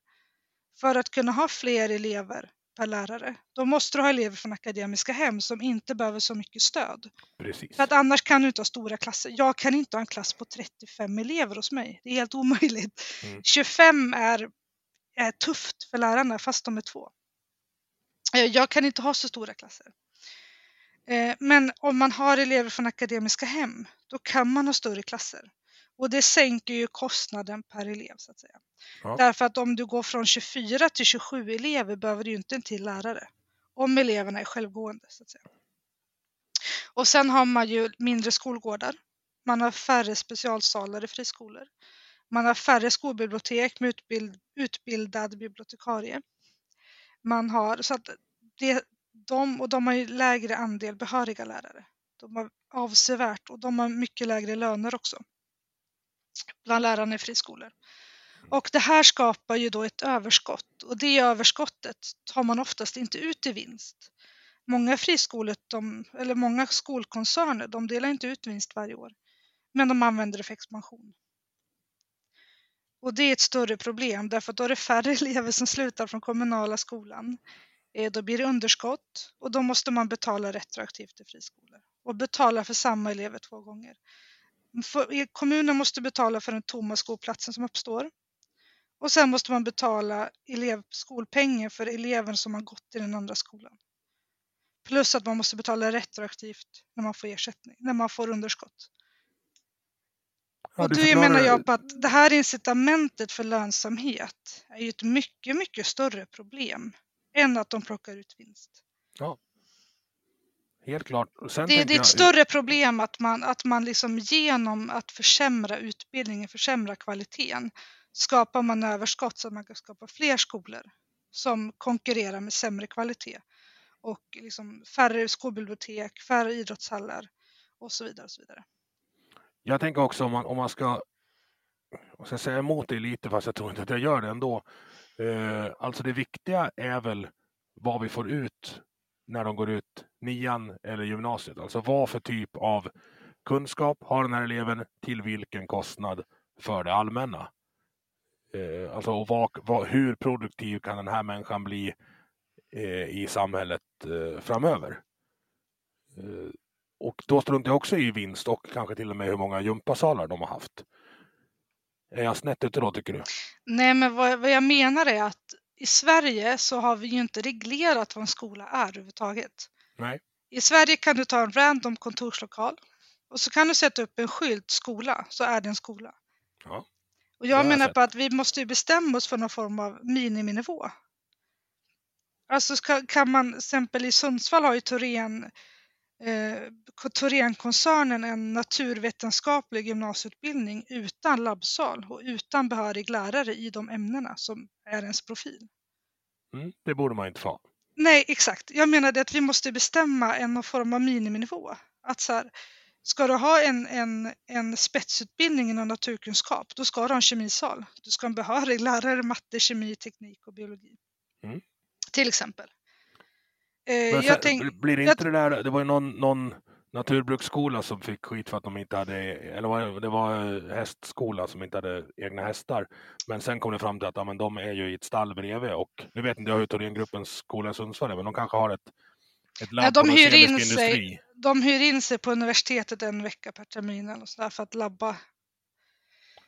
För att kunna ha fler elever per lärare. Då måste du ha elever från akademiska hem som inte behöver så mycket stöd. Precis. För att annars kan du inte ha stora klasser. Jag kan inte ha en klass på 35 elever hos mig. Det är helt omöjligt. Mm. 25 är, är tufft för lärarna fast de är två. Eh, Jag kan inte ha så stora klasser. Eh, Men om man har elever från akademiska hem, då kan man ha större klasser. Och det sänker ju kostnaden per elev så att säga. Ja. Därför att om du går från 24 till 27 elever behöver du inte en till lärare. Om eleverna är självgående så att säga. Och sen har man ju mindre skolgårdar. Man har färre specialsalar i friskolor. Man har färre skolbibliotek med utbild, utbildad bibliotekarie. Man har, så att det, de, och de har ju lägre andel behöriga lärare. De har avsevärt och de har mycket lägre löner också. Bland lärarna i friskolor. Och det här skapar ju då ett överskott och det överskottet tar man oftast inte ut i vinst. Många friskolor, de, eller många skolkoncerner, de delar inte ut vinst varje år. Men de använder det för expansion. Och det är ett större problem därför att då är det färre elever som slutar från kommunala skolan. Eh, Då blir det underskott och då måste man betala retroaktivt till friskolor och betala för samma elever två gånger. För- Kommunen måste betala för den tomma skolplatsen som uppstår och sen måste man betala elev, skolpengen för eleven som har gått i den andra skolan. Plus att man måste betala retroaktivt när man får ersättning, när man får underskott. Ja, och förklarar- menar jag på att det här incitamentet för lönsamhet är ju ett mycket, mycket större problem än att de plockar ut vinst. Helt klart. Och Det, det är ett jag- större problem att man, att man liksom genom att försämra utbildningen, försämra kvaliteten, skapar man överskott så att man kan skapa fler skolor som konkurrerar med sämre kvalitet och liksom färre skolbibliotek, färre idrottshallar och så vidare. Och så vidare. Jag tänker också om man, om man ska, jag ska säga emot dig lite fast jag tror inte att jag gör det ändå. Eh, alltså det viktiga är väl vad vi får ut när de går ut nian eller gymnasiet. Alltså vad för typ av kunskap har den här eleven till vilken kostnad för det allmänna. Eh, alltså och vad, vad, hur produktiv kan den här människan bli eh, i samhället eh, framöver. Eh, och då struntar jag också i vinst och kanske till och med hur många gympasalar de har haft. Är jag snett ute då tycker du? Nej, men vad, vad jag menar är att i Sverige så har vi ju inte reglerat vad en skola är överhuvudtaget. Nej. I Sverige kan du ta en random kontorslokal och så kan du sätta upp en skylt skola, så är det en skola. Ja. Och jag menar sett. på att vi måste ju bestämma oss för någon form av miniminivå. Alltså ska, kan man, till exempel i Sundsvall har ju Torén, eh, Thorén-koncernen en naturvetenskaplig gymnasieutbildning utan labbsal och utan behörig lärare i de ämnena som är ens profil. Mm, det borde man inte få. Nej, exakt. Jag menade att vi måste bestämma en form av miniminivå. Att så här, ska du ha en, en, en spetsutbildning inom naturkunskap, då ska du ha en kemisal. Du ska ha en behörig lärare, matte, kemi, teknik och biologi. Mm. Till exempel. Eh, Men sen, tänk, blir det jag- inte det där, det var ju någon, någon naturbruksskola som fick skit för att de inte hade, eller var det- var eh, hästskola som inte hade egna hästar. Men sen kom det fram till att ja, men de är ju i ett stall bredvid och nu vet inte jag hur Thorengruppens skola i Sundsvall är, men de kanske har ett, ett labb Ja, de hyr in sig. de hyr in sig på universitetet en vecka per termin eller sådär för att labba.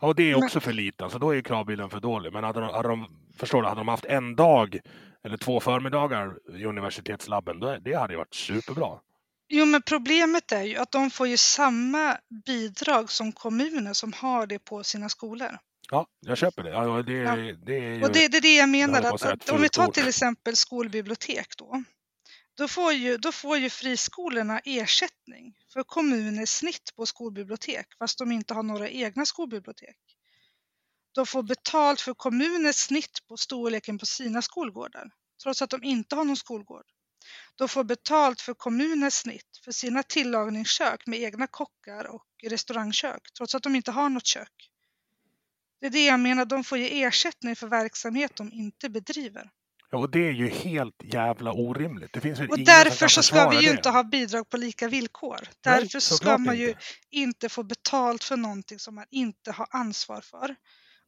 Ja, och det är Men- också för lite, alltså då är ju kravbilden för dålig. Men hade de, hade de, förstår du, hade de haft en dag eller två förmiddagar i universitetslabben, det hade ju varit superbra. Jo, men problemet är ju att de får ju samma bidrag som kommuner som har det på sina skolor. Ja, jag köper det. Ja, det, Ja. det är ju... Och det, det är det jag menar, på att att, om vi tar till exempel skolbibliotek då. Då får, ju, då får ju friskolorna ersättning för kommuners snitt på skolbibliotek fast de inte har några egna skolbibliotek. De får betalt för kommuners snitt på storleken på sina skolgårdar trots att de inte har någon skolgård. De får betalt för kommuners snitt för sina tillagningskök med egna kockar och restaurangkök trots att de inte har något kök. Det är det jag menar, de får ju ersättning för verksamhet de inte bedriver. Ja, och det är ju helt jävla orimligt. Det finns Och därför så ska vi ju det. inte ha bidrag på lika villkor. Nej, Därför så ska man ju inte. inte få betalt för någonting som man inte har ansvar för.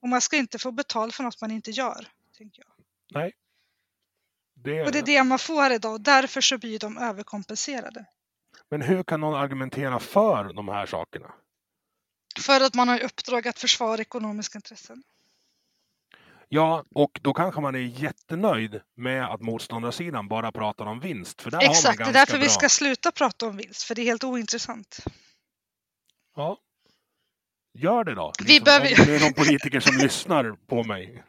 Och man ska inte få betalt för något man inte gör, tänker jag. Nej. Det, Och det är det man får idag och därför så blir de överkompenserade. Men hur kan någon argumentera för de här sakerna? För att man har i uppdrag att försvara ekonomiska intressen. Ja, och då kanske man är jättenöjd med att motståndarsidan bara pratar om vinst. För där har man Exakt, det är därför vi bra- ska sluta prata om vinst, för det är helt ointressant. Ja. Gör det då. Vi Liksom, behöver- Om det är någon politiker som lyssnar på mig.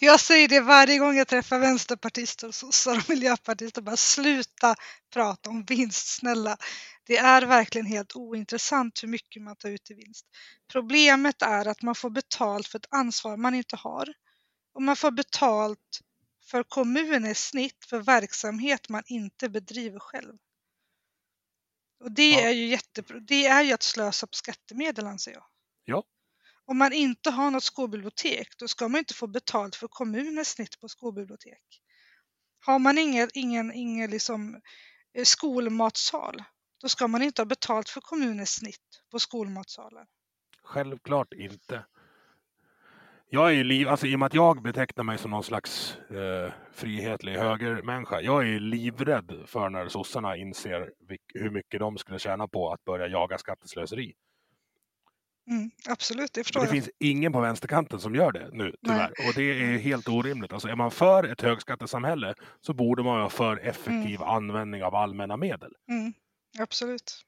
Jag säger det varje gång jag träffar vänsterpartister, sossar och miljöpartister. Bara sluta prata om vinst, snälla. Det är verkligen helt ointressant hur mycket man tar ut i vinst. Problemet är att man får betalt för ett ansvar man inte har. Och man får betalt för kommunens snitt för verksamhet man inte bedriver själv. Och det Ja. är ju jättebra. Det är ju att slösa på skattemedel anser jag. Ja. Om man inte har något skolbibliotek då ska man inte få betalt för kommunens snitt på skolbibliotek. Har man ingen, ingen, ingen liksom, eh, skolmatsal då ska man inte ha betalt för kommunens snitt på skolmatsalen. Självklart inte. Jag är ju liv, alltså i och med att jag betecknar mig som någon slags eh, frihetlig högermänniska. Jag är ju livrädd för när sossarna inser hur mycket de skulle tjäna på att börja jaga skatteslöseri. Mm, absolut, det förstår det jag. finns ingen på vänsterkanten som gör det nu tyvärr. Och det är helt orimligt. Alltså är man för ett högskattesamhälle så borde man vara för effektiv användning av allmänna medel. Mm, absolut.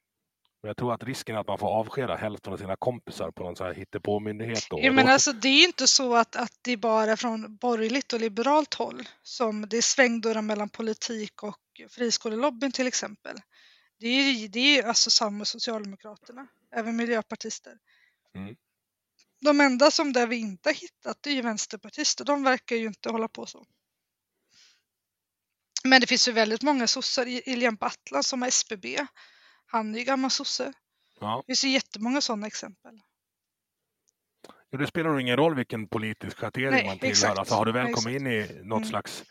Men jag tror att risken är att man får avskeda hälften av sina kompisar på någon sån här hittepåmyndighet. Då. Ja, men alltså, det är inte så att, att det är bara från borgerligt och liberalt håll som det är svängdörrar mellan politik och friskolelobbyn till exempel. Det är ju det är alltså samma med Socialdemokraterna, även miljöpartister. Mm. De enda som där vi inte hittat det är ju vänsterpartister. De verkar ju inte hålla på så. Men det finns ju väldigt många sossar. I- Iljan Battlan som har SBB. Han är ju gammal sosse. ja. Det finns ju jättemånga sådana exempel. Ja, Det spelar ingen roll vilken politisk schattering man tillhör. exakt. Alltså, har du väl kommit in i något Mm. slags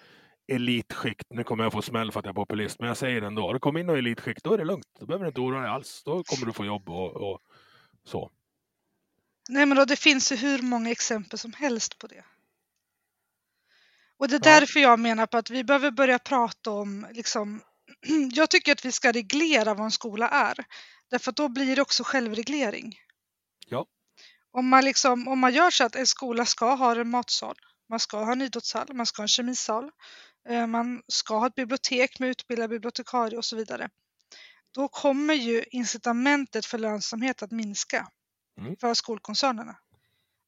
elitskikt, nu kommer jag få smäll för att jag är populist, men jag säger det ändå. Har du kommit in i elitskikt, då är det lugnt. Då behöver du inte oroa dig alls. Då kommer du få jobb och, och så. Nej men då, det finns ju hur många exempel som helst på det. Och det är Ja. därför jag menar på att vi behöver börja prata om, liksom, jag tycker att vi ska reglera vad en skola är. Därför att då blir det också självreglering. Ja. Om man, liksom, om man gör så att en skola ska ha en matsal, man ska ha en idrottshall, man ska ha en kemisal, eh, man ska ha ett bibliotek med utbildad bibliotekarie och så vidare. Då kommer ju incitamentet för lönsamhet att minska Mm. för skolkoncernerna.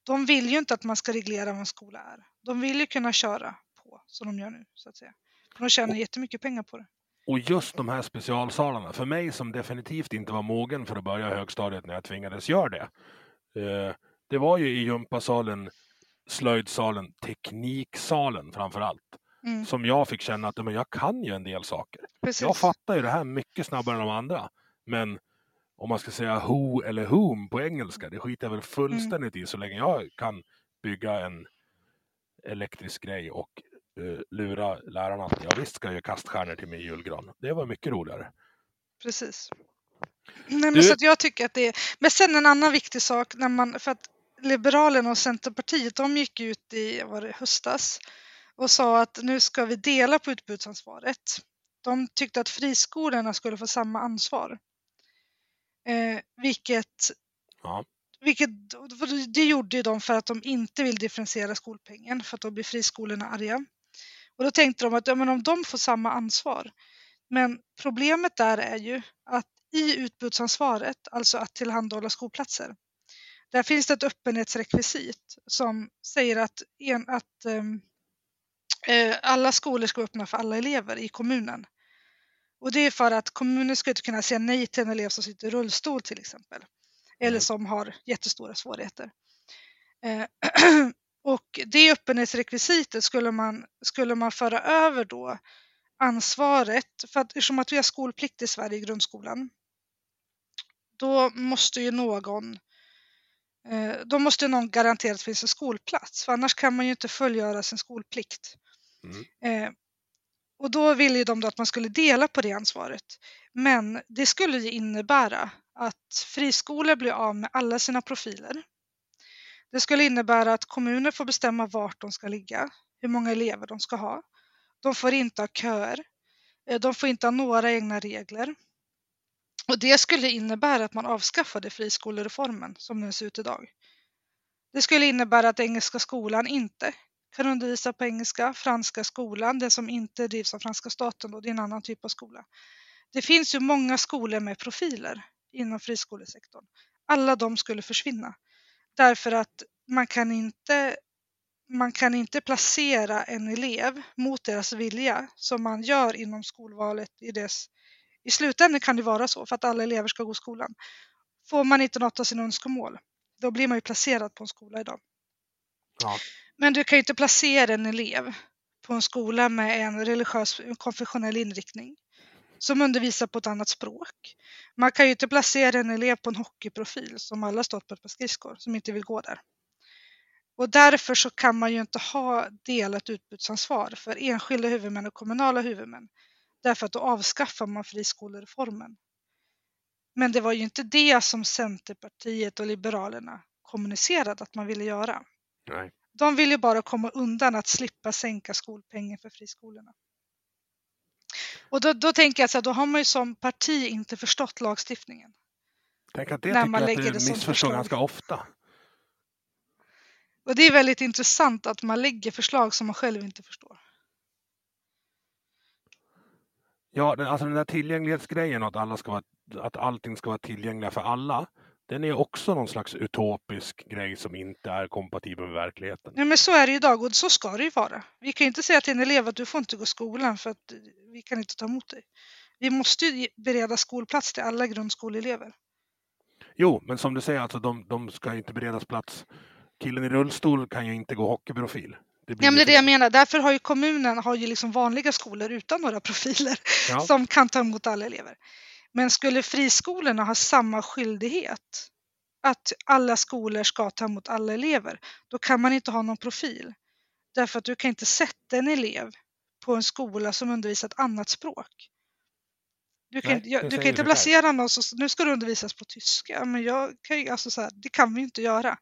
De vill ju inte att man ska reglera vad en skola är. De vill ju kunna köra på som de gör nu så att säga. De tjänar Och- jättemycket pengar på det. Och just de här specialsalarna, för mig som definitivt inte var mogen för att börja högstadiet när jag tvingades göra det. Eh, det var ju i gympasalen, slöjdsalen, tekniksalen framför allt. Mm, Som jag fick känna att men jag kan ju en del saker. precis. Jag fattar ju det här mycket snabbare än de andra. Men om man ska säga who eller whom på engelska, det skiter jag väl fullständigt i så länge jag kan bygga en elektrisk grej och eh, lura lärarna att jag visst ska jag göra kaststjärnor till min julgran. Det var mycket roligare. Precis. Nej, men Du- så jag tycker att det är... Men sen en annan viktig sak, när man, för att Liberalerna och Centerpartiet de gick ut i var det, höstas och sa att nu ska vi dela på utbudsansvaret. De tyckte att friskolorna skulle få samma ansvar. Eh, vilket, Ja. vilket det gjorde de för att de inte vill differentiera skolpengen för att då blir friskolorna arga. Och då tänkte de att ja, men om de får samma ansvar. Men problemet där är ju att i utbudsansvaret, alltså att tillhandahålla skolplatser, där finns det ett öppenhetsrekvisit som säger att, en, att ehm, eh, alla skolor ska vara öppna för alla elever i kommunen. Och det är för att kommunen ska inte kunna säga nej till en elev som sitter i rullstol till exempel. Eller som har jättestora svårigheter. Eh, och det öppenhetsrekvisitet skulle man, skulle man föra över då ansvaret, för att eftersom att vi har skolplikt i Sverige i grundskolan, då måste ju någon eh, då måste någon garantera att det finns en skolplats, för annars kan man ju inte fullgöra sin skolplikt. Mm. Eh, och då ville ju de då att man skulle dela på det ansvaret. Men det skulle ju innebära att friskolor blir av med alla sina profiler. Det skulle innebära att kommuner får bestämma vart de ska ligga, hur många elever de ska ha. De får inte ha köer. Eh, de får inte ha några egna regler. Och det skulle innebära att man avskaffade friskolereformen som den ser ut idag. Det skulle innebära att Engelska skolan inte kan undervisa på engelska, Franska skolan, den som inte drivs av franska staten, då, det är en annan typ av skola. Det finns ju många skolor med profiler inom friskolesektorn. Alla de skulle försvinna därför att man kan inte man kan inte placera en elev mot deras vilja som man gör inom skolvalet i dess i slutändan kan det vara så för att alla elever ska gå i skolan. Får man inte något av sina önskemål, då blir man ju placerad på en skola idag. Ja. Men du kan ju inte placera en elev på en skola med en religiös konfessionell inriktning som undervisar på ett annat språk. Man kan ju inte placera en elev på en hockeyprofil som alla stått på ett par skridskor som inte vill gå där. Och därför så kan man ju inte ha delat utbudsansvar för enskilda huvudmän och kommunala huvudmän. Därför att då avskaffar man friskolereformen. Men det var ju inte det som Centerpartiet och Liberalerna kommunicerade att man ville göra. Nej. De ville bara komma undan att slippa sänka skolpengen för friskolorna. Och då, då tänker jag att då har man ju som parti inte förstått lagstiftningen. Tänk att det När man lägger att du missförstår ganska ofta. Och det är väldigt intressant att man lägger förslag som man själv inte förstår. Ja, den, alltså den där tillgänglighetsgrejen att, alla ska vara, att allting ska vara tillgängligt för alla. Den är också någon slags utopisk grej som inte är kompatibel med verkligheten. Ja, men så är det ju idag och så ska det ju vara. Vi kan ju inte säga till en elev att du får inte gå i skolan för att vi kan inte ta emot dig. Vi måste ju bereda skolplats till alla grundskoleelever. Jo, men som du säger, alltså, de, de ska inte beredas plats. Killen i rullstol kan ju inte gå hockeyprofil. Det blir Ja, men det är det jag menar. Därför har ju kommunen har ju liksom vanliga skolor utan några profiler Ja. som kan ta emot alla elever. Men skulle friskolorna ha samma skyldighet att alla skolor ska ta emot alla elever, då kan man inte ha någon profil. Därför att du kan inte sätta en elev på en skola som undervisar ett annat språk. Du kan, Nej, inte- jag, du kan inte placera någon som, nu ska du undervisas på tyska, men jag kan ju, alltså så här, det kan vi inte göra.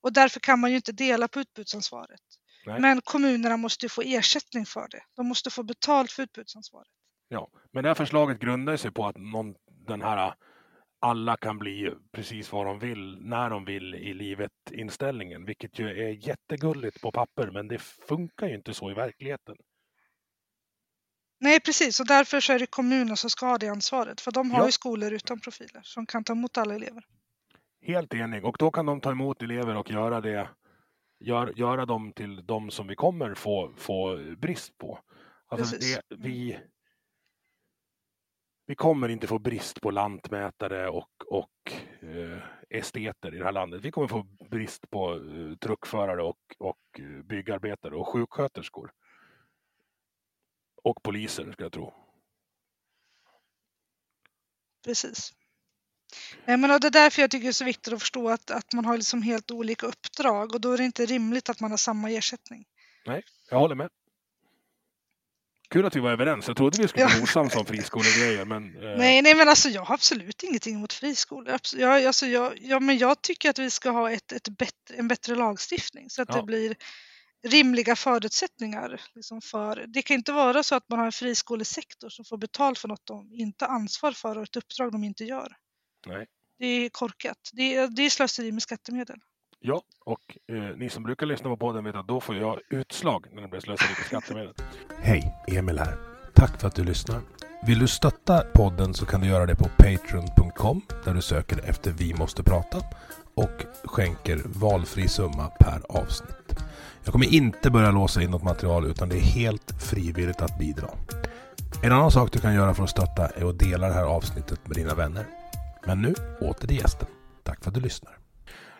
Och därför kan man ju inte dela på utbudsansvaret. Nej. Men kommunerna måste ju få ersättning för det. De måste få betalt för utbudsansvaret. Ja, men det här förslaget grundar sig på att någon, den här alla kan bli precis vad de vill, när de vill i livet inställningen, vilket ju är jättegulligt på papper, men det funkar ju inte så i verkligheten. Nej, precis. Och därför så är det kommunen som ska ha det ansvaret. För de har Ja. ju skolor utan profiler som kan ta emot alla elever. Helt enig. Och då kan de ta emot elever och göra det, gör, göra dem till de som vi kommer få, få brist på. Alltså det, vi, vi kommer inte få brist på lantmätare och, och eh, esteter i det här landet. Vi kommer få brist på eh, truckförare och, och eh, byggarbetare och sjuksköterskor. Och poliser, ska jag tro. Precis. Nej, men det är därför jag tycker det är så viktigt att förstå att, att man har liksom helt olika uppdrag och då är det inte rimligt att man har samma ersättning. Jag håller med. Kul att vi var överens. Jag trodde vi skulle bli osams om friskolegrejer, men eh, Nej, nej, men alltså jag har absolut ingenting emot friskolor. Jag, alltså, jag, ja, men jag tycker att vi ska ha ett, ett bättre, en bättre lagstiftning så att Ja. det blir rimliga förutsättningar. Liksom för, det kan inte vara så att man har en friskolesektor som får betalt för något de inte ansvar för och ett uppdrag de inte gör. Nej. Det är korkat. Det det är slöseri med skattemedel. Ja, och eh, ni som brukar lyssna på podden vet att då får jag utslag när det blir slöseri på skattemedel. Hej, Emil här. Tack för att du lyssnar. Vill du stötta podden så kan du göra det på patreon.com där du söker efter Vi måste prata och skänker valfri summa per avsnitt. Jag kommer inte börja låsa in något material utan det är helt frivilligt att bidra. En annan sak du kan göra för att stötta är att dela det här avsnittet med dina vänner. Men nu åter till gästen. Tack för att du lyssnar.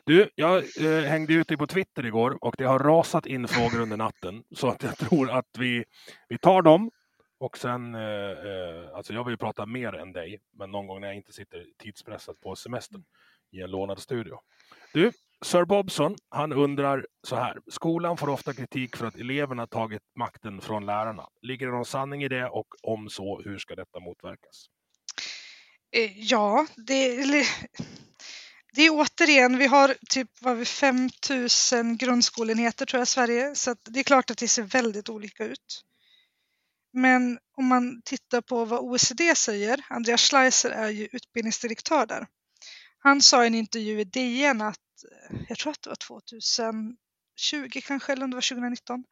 Du, jag eh, hängde ut dig på Twitter igår och det har rasat in frågor under natten. Så att jag tror att vi, vi tar dem. Och sen, eh, eh, alltså jag vill ju prata mer än dig, men någon gång när jag inte sitter tidspressad på semestern i en lånad studio. Du, Sir Bobson, han undrar så här. Skolan får ofta kritik för att eleverna tagit makten från lärarna. Ligger det någon sanning i det och om så, hur ska detta motverkas? Eh, ja, det, det är återigen, vi har typ vad vi, 5 000 grundskolenheter tror jag i Sverige, så att det är klart att det ser väldigt olika ut. Men om man tittar på vad OECD säger, Andreas Schleiser är ju utbildningsdirektör där. Han sa i en intervju i DN att, eh, jag tror att det var 2020 kanske, eller om det var 2019,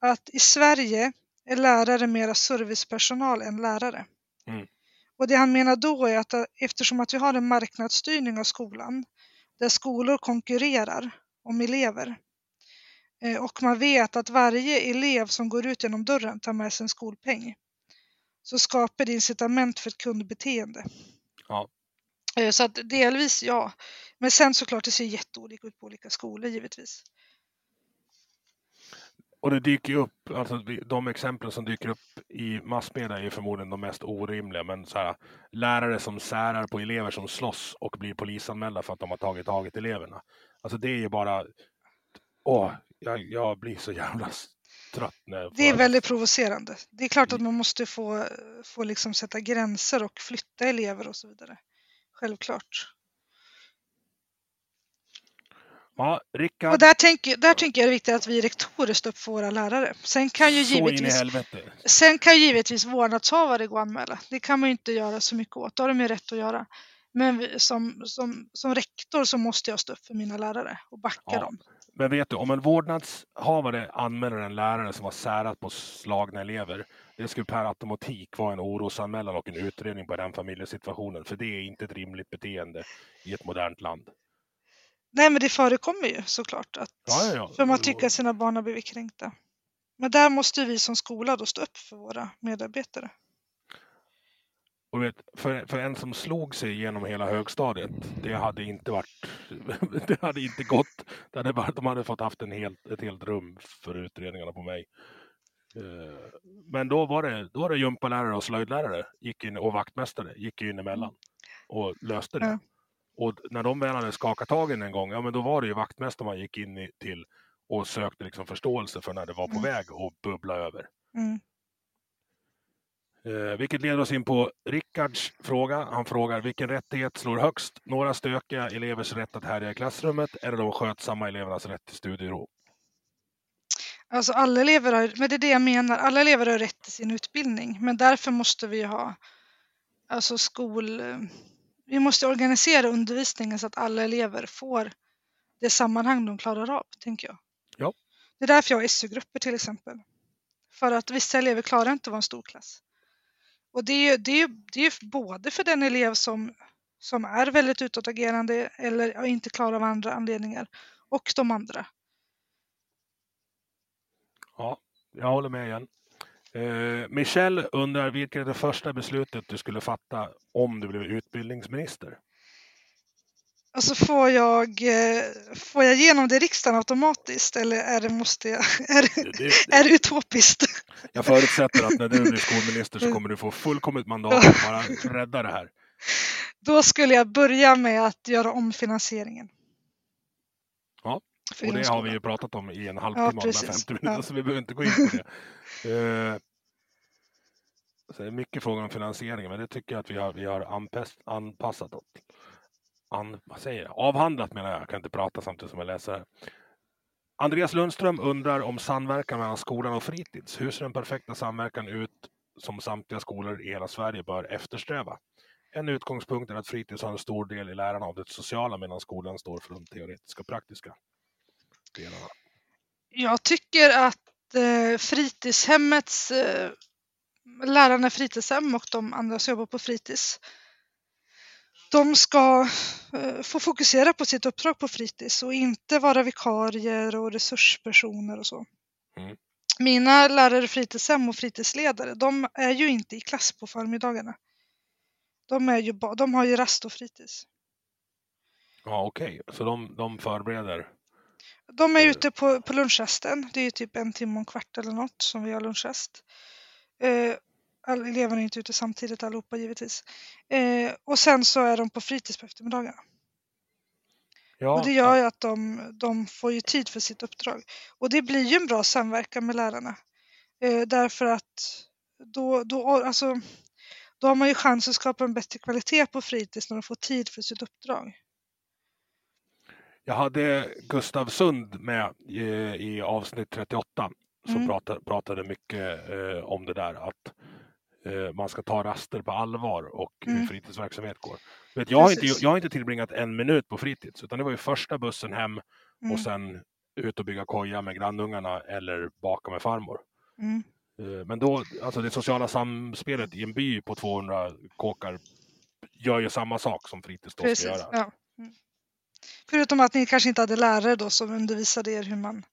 att i Sverige är lärare mera servicepersonal än lärare. Mm. Och det han menar då är att eftersom att vi har en marknadsstyrning av skolan där skolor konkurrerar om elever eh, och man vet att varje elev som går ut genom dörren tar med sig en skolpeng så skapar det incitament för ett kundbeteende. Ja. Eh, så att delvis ja, men sen såklart det ser jätteolika ut på olika skolor givetvis. Och det dyker ju upp, alltså de exempel som dyker upp i massmedia är förmodligen de mest orimliga. Men så här, lärare som särar på elever som slåss och blir polisanmälda för att de har tagit tag i eleverna. Alltså det är ju bara, åh, jag, jag blir så jävla trött. När det är väldigt provocerande. Det är klart att man måste få, få liksom sätta gränser och flytta elever och så vidare. Självklart. Ja, Rickard. Och där tänker, där tänker jag det är viktigt att vi rektorer står upp för våra lärare. Sen kan ju Så givetvis, sen kan givetvis vårdnadshavare gå och anmäla. Det kan man ju inte göra så mycket åt. Det har de ju rätt att göra. Men som, som, som rektor så måste jag stå upp för mina lärare och backa Ja. dem. Men vet du, om en vårdnadshavare anmäler en lärare som har särat på slagna elever, det skulle per automatik vara en orosanmälan och en utredning på den familjesituationen, för det är inte ett rimligt beteende i ett modernt land. Nej men det förekommer ju såklart. Att, Ja, ja. För man tycker att sina barn har blivit kränkta. Men där måste vi som skola då stå upp för våra medarbetare. Och vet, för, för en som slog sig genom hela högstadiet, det hade inte varit, det hade inte gått. Det hade varit, de hade fått haft en helt, ett helt rum för utredningarna på mig. Eh, Men då var det, då var det gympalärare och slöjdlärare gick in, och vaktmästare gick in emellan och löste det. Ja. Och när de väl hade skakat tag i den en gång, ja men då var det ju vaktmästaren man gick in i, till och sökte liksom förståelse för när det var på Mm. väg att bubbla över. Mm. Eh, vilket leder oss in på Rickards fråga. Han frågar vilken rättighet slår högst? Några stökiga elevers rätt att härja i klassrummet eller de skötsamma elevernas rätt till studiero? Alltså alla elever har, men det är det jag menar, alla elever har rätt till sin utbildning. Men därför måste vi ha alltså skol... Vi måste organisera undervisningen så att alla elever får det sammanhang de klarar av, tänker jag. Ja. Det är därför jag har SU-grupper till exempel. För att vissa elever klarar inte att vara en stor klass. Och det är ju, det är det är både för den elev som, som är väldigt utåtagerande eller inte klarar av andra anledningar och de andra. Ja, jag håller med igen. Eh, Michelle undrar vilket är det första beslutet du skulle fatta om du blev utbildningsminister? Alltså får jag, eh, får jag igenom det i riksdagen automatiskt eller är det, måste jag, är det, Det, det, är det utopiskt? jag förutsätter att när du blir skolminister så kommer du få fullkomligt mandat att bara rädda det här. Då skulle jag börja med att göra om finansieringen. Ja, För Och det har vi ju pratat om i en halvtimme, precis. 50 minuterna, Ja. så vi behöver inte gå in på det. Eh, så det är mycket frågor om finansieringen, men det tycker jag att vi har, vi har anpass, anpassat åt. An, vad säger jag? Avhandlat menar jag, jag kan inte prata samtidigt som jag läser. Andreas Lundström undrar om samverkan mellan skolan och fritids. Hur ser den perfekta samverkan ut som samtliga skolor i hela Sverige bör eftersträva? En utgångspunkt är att fritids har en stor del i läran av det sociala medan skolan står för de teoretiska och praktiska delarna. Jag tycker att eh, fritidshemmets eh, lärarna i fritidshem och de andra som jobbar på fritids de ska eh, få fokusera på sitt uppdrag på fritids och inte vara vikarier och resurspersoner och så. Mm. Mina lärare fritidshem och fritidsledare, de är ju inte i klass på förmiddagarna. De, är ju de har ju rast och fritids. Ja, okej. Så de, de förbereder. De är Eh. ute på, på lunchrasten. Det är ju typ en timme och en kvart eller något som vi har lunchrast. Eh, all, eleverna är inte ute samtidigt allihopa givetvis. Eh, och sen så är de på fritids på eftermiddagarna. Ja, och det gör ju att de, de får ju tid för sitt uppdrag. Och det blir ju en bra samverkan med lärarna. Eh, därför att då, då, alltså, då har man ju chans att skapa en bättre kvalitet på fritids när de får tid för sitt uppdrag. Jag hade Gustav Sund med i, i avsnitt 38 som Mm. pratade, pratade mycket eh, om det där att eh, man ska ta raster på allvar och hur Mm. fritidsverksamhet går. Vet, jag, har inte, jag har inte tillbringat en minut på fritids utan det var ju första bussen hem Mm. och sen ut och bygga koja med grannungarna eller baka med farmor. Mm. Eh, Men då, alltså det sociala samspelet i en by på 200 kåkar gör ju samma sak som fritids då ska göra. Ja. Förutom att ni kanske inte hade lärare då som undervisade er hur man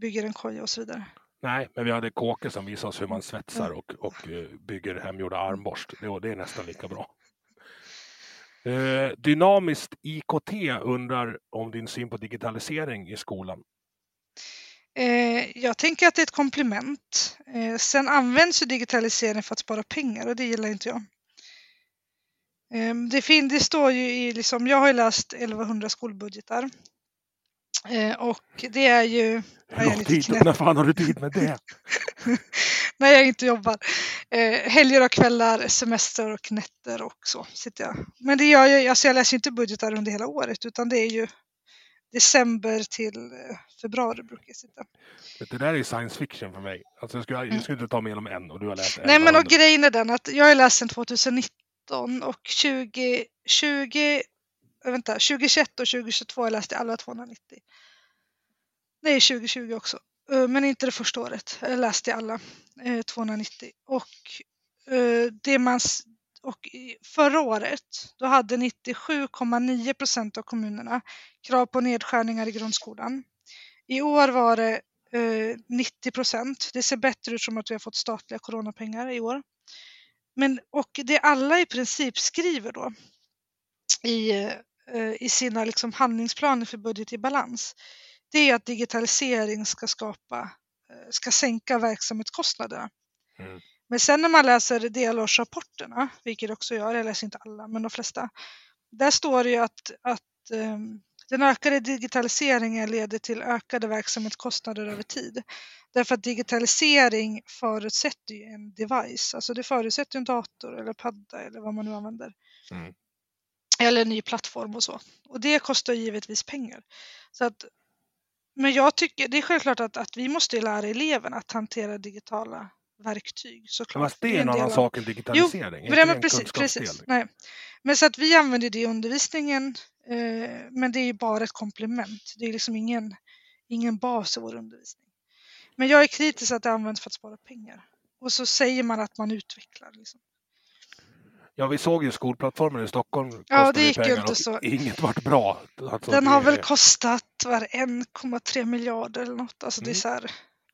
bygger en koja och så vidare. Nej, men vi hade kåke som visade oss hur man svetsar Mm. och, och eh, bygger hemgjorda armborst. Det, det är nästan lika bra. Eh, dynamiskt IKT undrar om din syn på digitalisering i skolan. Eh, jag tänker att det är ett komplement. Eh, sen används ju digitalisering för att spara pengar och det gillar inte jag. Eh, det, fin- det står ju i, liksom, jag har ju läst 1100 skolbudgetar. Eh, och det är ju... Jag är lite tid? När fan har du tid med det? när jag inte jobbar. Eh, helger och kvällar, semester och nätter och så sitter jag. Men det gör jag, alltså jag läser inte budgetar under hela året utan det är ju december till eh, februari brukar jag sitta. Det där är science fiction för mig. Alltså jag, skulle, jag skulle inte ta mig igenom en och du har läst Nej men och 1100. grejen är den att jag har läst sedan 2019 och 2020, eh, vänta, 2021 och 2022 har jag läst i alla 290. Nej, 2020 också. Eh, men inte det första året. Jag läste i alla eh, 290. Och, det man, och förra året då hade 97,9 procent av kommunerna krav på nedskärningar i grundskolan. I år var det 90 procent. Det ser bättre ut som att vi har fått statliga coronapengar i år. Men, och det alla i princip skriver då i, eh, i sina liksom handlingsplaner för budget i balans, det är att digitalisering ska skapa, eh, ska sänka verksamhetskostnaderna. Mm. Men sen när man läser delårsrapporterna, vilket också jag, jag läser inte alla, men de flesta, där står det ju att, att ehm, den ökade digitaliseringen leder till ökade verksamhetskostnader över tid. Därför att digitalisering förutsätter ju en device, alltså det förutsätter en dator eller padda eller vad man nu använder. Mm. Eller en ny plattform och så. Och det kostar givetvis pengar. Så att, men jag tycker, det är självklart att, att vi måste lära eleverna att hantera digitala verktyg såklart. Fast det är en annan sak än digitalisering. är men, det, det men precis, precis. Nej. Men så att vi använder det i undervisningen, eh, men det är ju bara ett komplement. Det är liksom ingen, ingen bas i vår undervisning. Men jag är kritisk att det används för att spara pengar. Och så säger man att man utvecklar. Liksom. Ja, vi såg ju skolplattformen i Stockholm. Ja, det gick ju inte så. Inget vart bra. Alltså, Den det- har väl kostat vad är det, 1,3 miljarder eller något. Alltså det är Mm. så här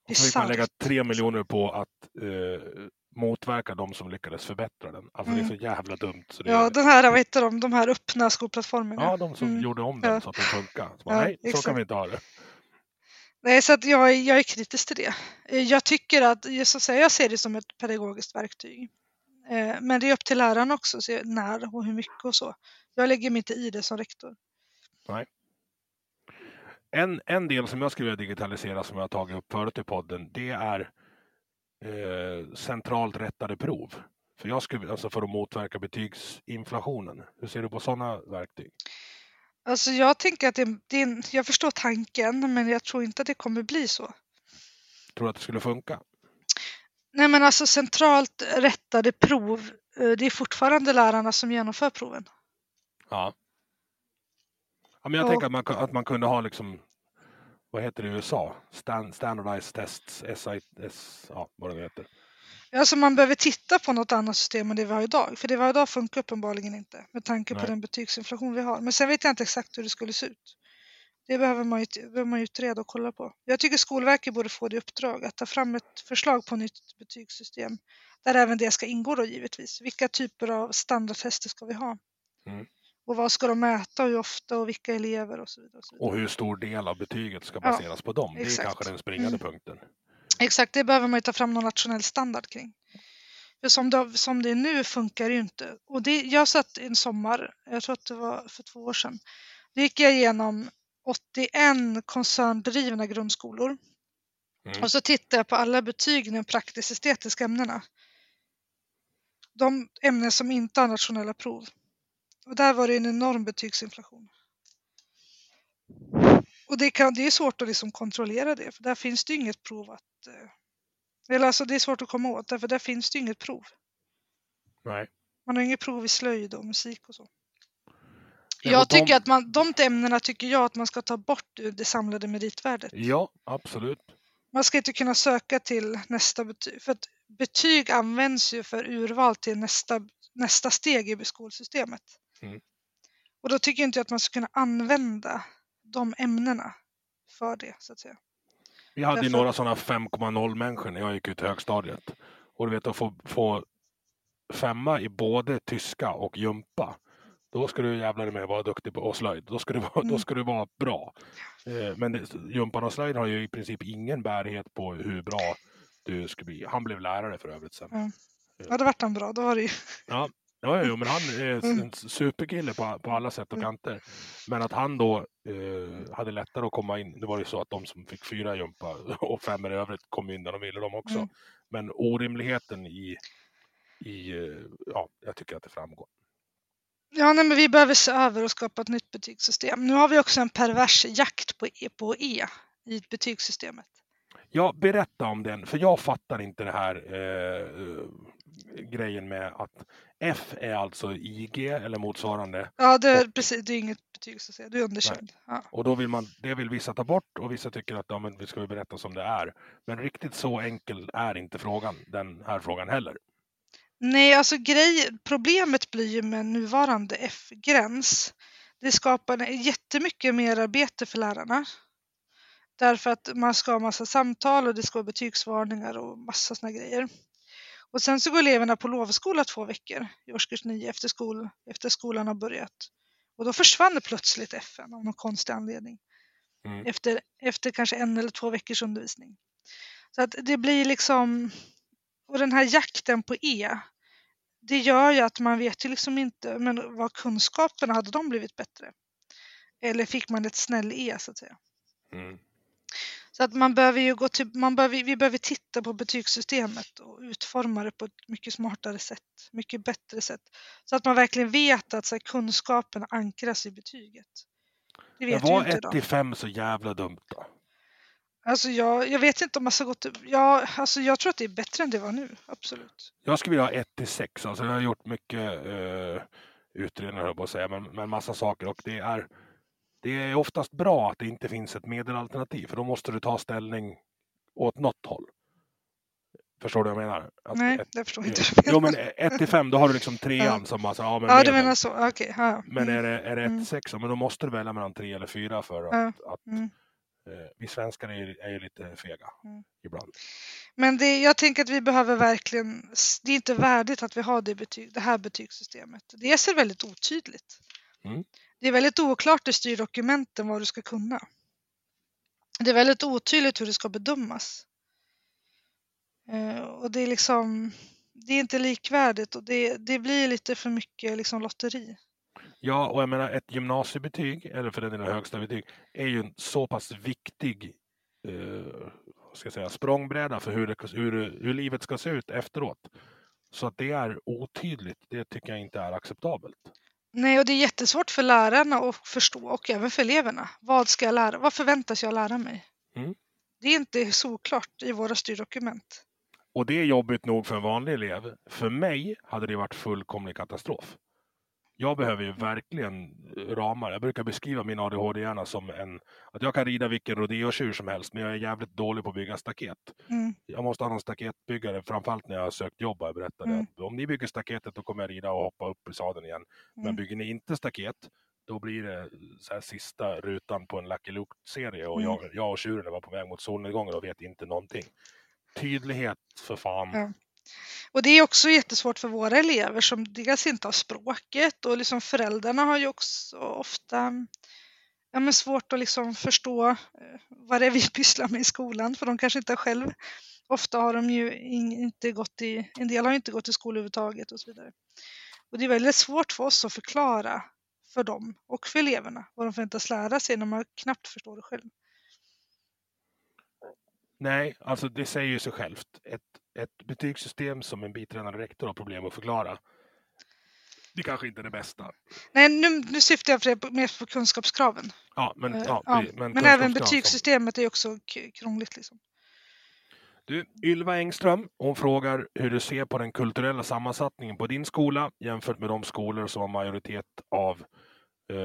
Och så fick man lägga tre miljoner på att eh, motverka de som lyckades förbättra den. Alltså det är Mm. så jävla dumt. Så det Ja, den här, vad heter de, de här öppna skolplattformarna. ja, de som Mm. gjorde om den Ja. så att den funkar. Så bara, Ja, nej, så exakt. kan vi inte ha det. Nej, så att jag, jag är kritisk till det. Eh, Jag tycker att, just att säga, jag ser det som ett pedagogiskt verktyg. Eh, Men det är upp till läraren också, att se när och hur mycket och så. Jag lägger mig inte i det som rektor. En, en del som jag skulle vilja digitalisera som jag har tagit upp förut i podden, det är eh, centralt rättade prov. För jag skulle, alltså för att motverka betygsinflationen. Hur ser du på sådana verktyg? Alltså jag tänker att det, det en, jag förstår tanken, men jag tror inte att det kommer bli så. Tror du att det skulle funka? Nej, men alltså centralt rättade prov, eh, det är fortfarande lärarna som genomför proven. Ja. Ja men jag Ja. tänker att man, att man kunde ha liksom, vad heter det i USA? Stand, standardized tests, SIS, ja vad det heter. Alltså man behöver titta på något annat system än det vi har idag. För det vi har idag funkar uppenbarligen inte med tanke på Nej. den betygsinflation vi har. Men sen vet jag inte exakt hur det skulle se ut. Det behöver man, behöver man utreda och kolla på. Jag tycker Skolverket borde få det uppdrag att ta fram ett förslag på nytt betygssystem. Där även det ska ingå då givetvis. Vilka typer av standardtester ska vi ha? Mm. Och vad ska de mäta hur ofta och vilka elever och så vidare. Och så vidare. Och hur stor del av betyget ska Ja, baseras på dem. Det är exakt. kanske den springande Mm. punkten. Exakt, det behöver man ju ta fram någon nationell standard kring. För som det, som det är nu funkar det ju inte. Och det, jag satt en sommar, jag tror att det var för två år sedan, då gick jag igenom 81 koncerndrivna grundskolor. Mm. Och så tittade jag på alla betyg i de praktisk-estetiska ämnena. De ämnen som inte har nationella prov. Och där var det en enorm betygsinflation. Och det, kan, det är svårt att liksom kontrollera det, för där finns det inget prov att... Eh, eller alltså det är svårt att komma åt, därför där finns det inget prov. Nej. Man har inget prov i slöjd och musik och så. Jag tycker att man, de ämnena tycker jag att man ska ta bort ur det samlade meritvärdet. Ja, absolut. Man ska inte kunna söka till nästa betyg, för att betyg används ju för urval till nästa, nästa steg i skolsystemet. Mm. Och då tycker inte jag att man ska kunna använda de ämnena för det, så att säga. Vi hade ju Därför- några sådana 5,0 människor när jag gick ut högstadiet. Och du vet att få, få femma i både tyska och jumpa. Då ska du jävlar med vara duktig på och slöjd. Då ska du vara, då Mm. ska du vara bra. Eh, men det, jumpan och slöjd har ju i princip ingen bärighet på hur bra du ska bli. Han blev lärare för övrigt sen. Ja, då vart han bra. Då var det ju... Ja, ja, jo, men han är Mm. en superkille på, på alla sätt och kanter. Men att han då eh, hade lättare att komma in. Det var ju så att de som fick fyra jumpa och fem i övrigt kom in där de ville de också. Mm. Men orimligheten i, i eh, ja, jag tycker att det framgår. Ja, nej, men vi behöver se över och skapa ett nytt betygssystem. Nu har vi också en pervers jakt på E, på e i betygssystemet. Ja, berätta om den, för jag fattar inte det här eh, grejen med att F är alltså IG eller motsvarande. Ja, det är, precis, det är inget betygssystem. Du är underkänd. Ja. Och då vill man, det vill vissa ta bort och vissa tycker att ja, men vi ska väl berätta som det är. Men riktigt så enkel är inte frågan, den här frågan heller. Nej, alltså grej, problemet blir ju med nuvarande F-gräns. Det skapar jättemycket mer arbete för lärarna. Därför att man ska ha massa samtal och det ska vara betygsvarningar och massa såna grejer. Och sen så går eleverna på lovskola två veckor i årskurs 9 efter, skol, efter skolan har börjat. Och då försvann plötsligt FN av någon konstig anledning. Mm. Efter, efter kanske en eller två veckors undervisning. Så att det blir liksom, och den här jakten på E, det gör ju att man vet ju liksom inte, men vad kunskaperna, hade de blivit bättre? Eller fick man ett snäll E så att säga? Mm. Så att man behöver ju gå till, man behöver, vi behöver titta på betygssystemet och utforma det på ett mycket smartare sätt, mycket bättre sätt. Så att man verkligen vet att så här, kunskaperna ankras i betyget. Det vet var inte 1 idag. till 5 så jävla dumt då? Alltså jag, jag vet inte om man ska gå till, ja, alltså jag tror att det är bättre än det var nu, absolut. Jag skulle vilja ha 1 till 6. Alltså jag har gjort mycket uh, utredningar, på att säga, men, men massa saker. Och det är, det är oftast bra att det inte finns ett medelalternativ, för då måste du ta ställning åt något håll. Förstår du vad jag menar? Att Nej, ett- det förstår jag inte. Jo men 1 till 5 då har du liksom trean som bara så, ja men ja, du menar så, okej. ja, Men mm, är det, är det 1 Mm. till 6, ja, men då måste du välja mellan 3 eller 4 för att, Ja. att mm. eh, vi svenskar är, är ju lite fega Mm. ibland. Men det, jag tänker att vi behöver verkligen, det är inte värdigt att vi har det, betyg, det här betygssystemet. Det är väldigt otydligt. Det är väldigt oklart i styrdokumenten vad du ska kunna. Det är väldigt otydligt hur det ska bedömas. Eh, och det är liksom, det är inte likvärdigt och det, det blir lite för mycket liksom lotteri. Ja, och jag menar ett gymnasiebetyg, eller för den delen högsta betyg, är ju en så pass viktig eh, vad ska jag säga, språngbräda för hur, det, hur, hur livet ska se ut efteråt. Så att det är otydligt, det tycker jag inte är acceptabelt. Nej, och det är jättesvårt för lärarna att förstå och även för eleverna. Vad ska jag lära? Vad förväntas jag lära mig? Mm. Det är inte såklart i våra styrdokument. Och det är jobbigt nog för en vanlig elev. För mig hade det varit fullkomlig katastrof. Jag behöver ju verkligen ramar. Jag brukar beskriva min ADHD-hjärna som en... Att jag kan rida vilken rodeotjur som helst, men jag är jävligt dålig på att bygga staket. Mm. Jag måste ha någon staketbyggare, framförallt när jag har sökt jobb. har Jag berättade Mm. att om ni bygger staketet då kommer jag rida och hoppa upp i sadeln igen. Men Mm. bygger ni inte staket, då blir det så här sista rutan på en Lucky Luke-serie och Mm. jag, jag och tjuren var på väg mot solnedgången och vet inte någonting. Tydlighet för fan. Ja. Och det är också jättesvårt för våra elever som dels inte har språket och liksom föräldrarna har ju också ofta ja, men svårt att liksom förstå eh, vad det är vi pysslar med i skolan för de kanske inte själv Ofta har de ju inte gått i, en del har inte gått i skola överhuvudtaget och så vidare. Och det är väldigt svårt för oss att förklara för dem och för eleverna vad de förväntas lära sig när man knappt förstår det själv. Nej, alltså det säger ju sig självt. Ett, ett betygssystem som en biträdande rektor har problem att förklara det kanske inte är det bästa. Nej, nu, nu syftar jag på, mer på kunskapskraven. Ja, men, Eh, ja, ja. men, Men även betygssystemet är också krångligt. Liksom. Du, Ylva Engström, hon frågar hur du ser på den kulturella sammansättningen på din skola jämfört med de skolor som har majoritet av eh,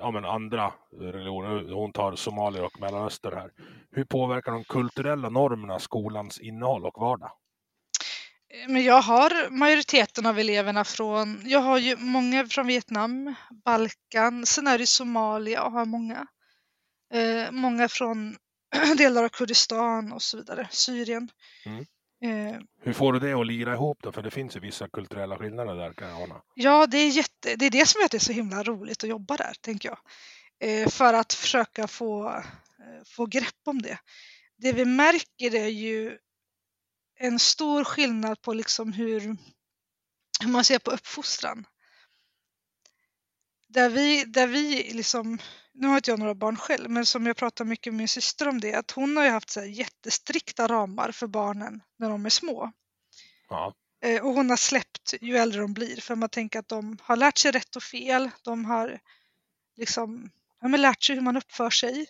ja, men andra religioner. Hon tar somalier och mellanöster här. Hur påverkar de kulturella normerna skolans innehåll och vardag? Men jag har majoriteten av eleverna från, jag har ju många från Vietnam, Balkan, sen är det Somalia och har många. Eh, många från delar av Kurdistan och så vidare, Syrien. Mm. Eh, Hur får du det att lira ihop då? För det finns ju vissa kulturella skillnader där kan jag ana. ja, det är, jätte, det är det som gör att det är så himla roligt att jobba där, tänker jag. Eh, för att försöka få, eh, få grepp om det. Det vi märker är ju en stor skillnad på liksom hur, hur man ser på uppfostran. Där vi, där vi liksom, nu har inte jag några barn själv, men som jag pratar mycket med min syster om det, att hon har ju haft så jättestrikta ramar för barnen när de är små. Ja, Eh, Och hon har släppt ju äldre de blir, för man tänker att de har lärt sig rätt och fel, de har liksom ja, men lärt sig hur man uppför sig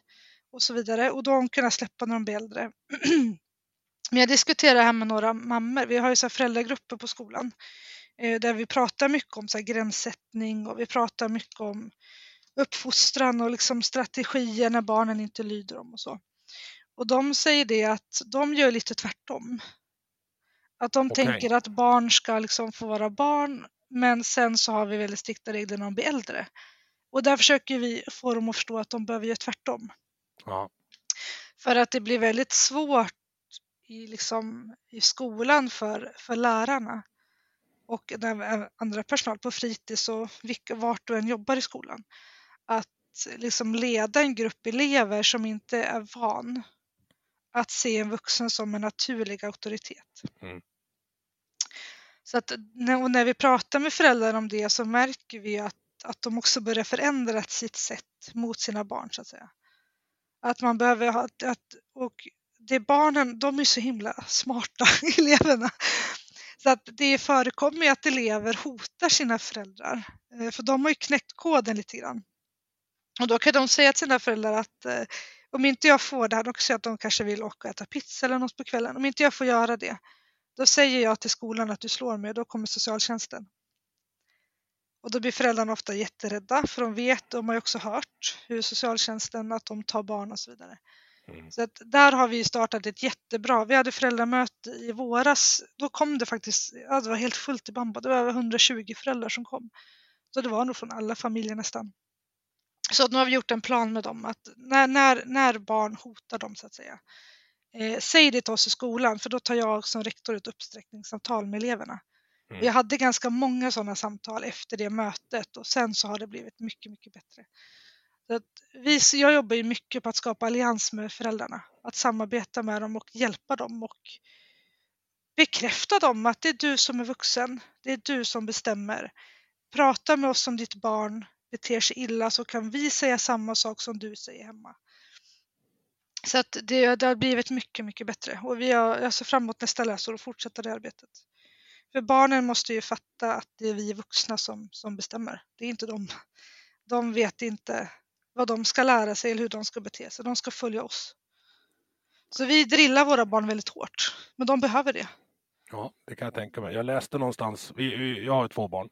och så vidare. Och då har hon kunnat släppa när de blir äldre. Men jag diskuterar det här med några mammor. Vi har ju så här föräldragrupper på skolan eh, där vi pratar mycket om så här gränssättning och vi pratar mycket om uppfostran och liksom strategier när barnen inte lyder dem och så. Och de säger det att de gör lite tvärtom. Att de Okej. tänker att barn ska liksom få vara barn men sen så har vi väldigt strikta regler när de blir äldre. Och där försöker vi få dem att förstå att de behöver göra tvärtom. ja, För att det blir väldigt svårt i, liksom, i skolan för, för lärarna och även andra personal på fritids och vilka, vart du än jobbar i skolan. Att liksom leda en grupp elever som inte är van att se en vuxen som en naturlig auktoritet. Mm. Så att när, och när vi pratar med föräldrar om det så märker vi att, att de också börjar förändra sitt sätt mot sina barn så att säga. Att man behöver ha, att, och det barnen, de är så himla smarta, eleverna. Så att det förekommer ju att elever hotar sina föräldrar. Eh, för de har ju knäckt koden lite grann. Och då kan de säga till sina föräldrar att eh, om inte jag får det här, de kan säga att de kanske vill åka och äta pizza eller något på kvällen. Om inte jag får göra det, då säger jag till skolan att du slår mig och då kommer socialtjänsten. Och då blir föräldrarna ofta jätterädda för de vet, de har ju också hört hur socialtjänsten, att de tar barn och så vidare. Mm. Så att där har vi startat ett jättebra, vi hade föräldramöte i våras, då kom det faktiskt, ja, det var helt fullt i Bamba, det var över 120 föräldrar som kom. Så det var nog från alla familjer nästan. Så att nu har vi gjort en plan med dem att när, när, när barn hotar dem så att säga, eh, säg det till oss i skolan för då tar jag som rektor ett uppsträckningssamtal med eleverna. Mm. Jag hade ganska många sådana samtal efter det mötet och sen så har det blivit mycket, mycket bättre. Att vi, jag jobbar ju mycket på att skapa allians med föräldrarna, att samarbeta med dem och hjälpa dem och bekräfta dem att det är du som är vuxen, det är du som bestämmer. Prata med oss om ditt barn beter sig illa så kan vi säga samma sak som du säger hemma. Så att det, det har blivit mycket, mycket bättre och vi har, jag ser fram emot nästa läsår och fortsätta det arbetet. För barnen måste ju fatta att det är vi vuxna som, som bestämmer. Det är inte de. De vet inte vad de ska lära sig eller hur de ska bete sig. De ska följa oss. Så vi drillar våra barn väldigt hårt, men de behöver det. Ja, det kan jag tänka mig. Jag läste någonstans, vi, vi, jag har två barn,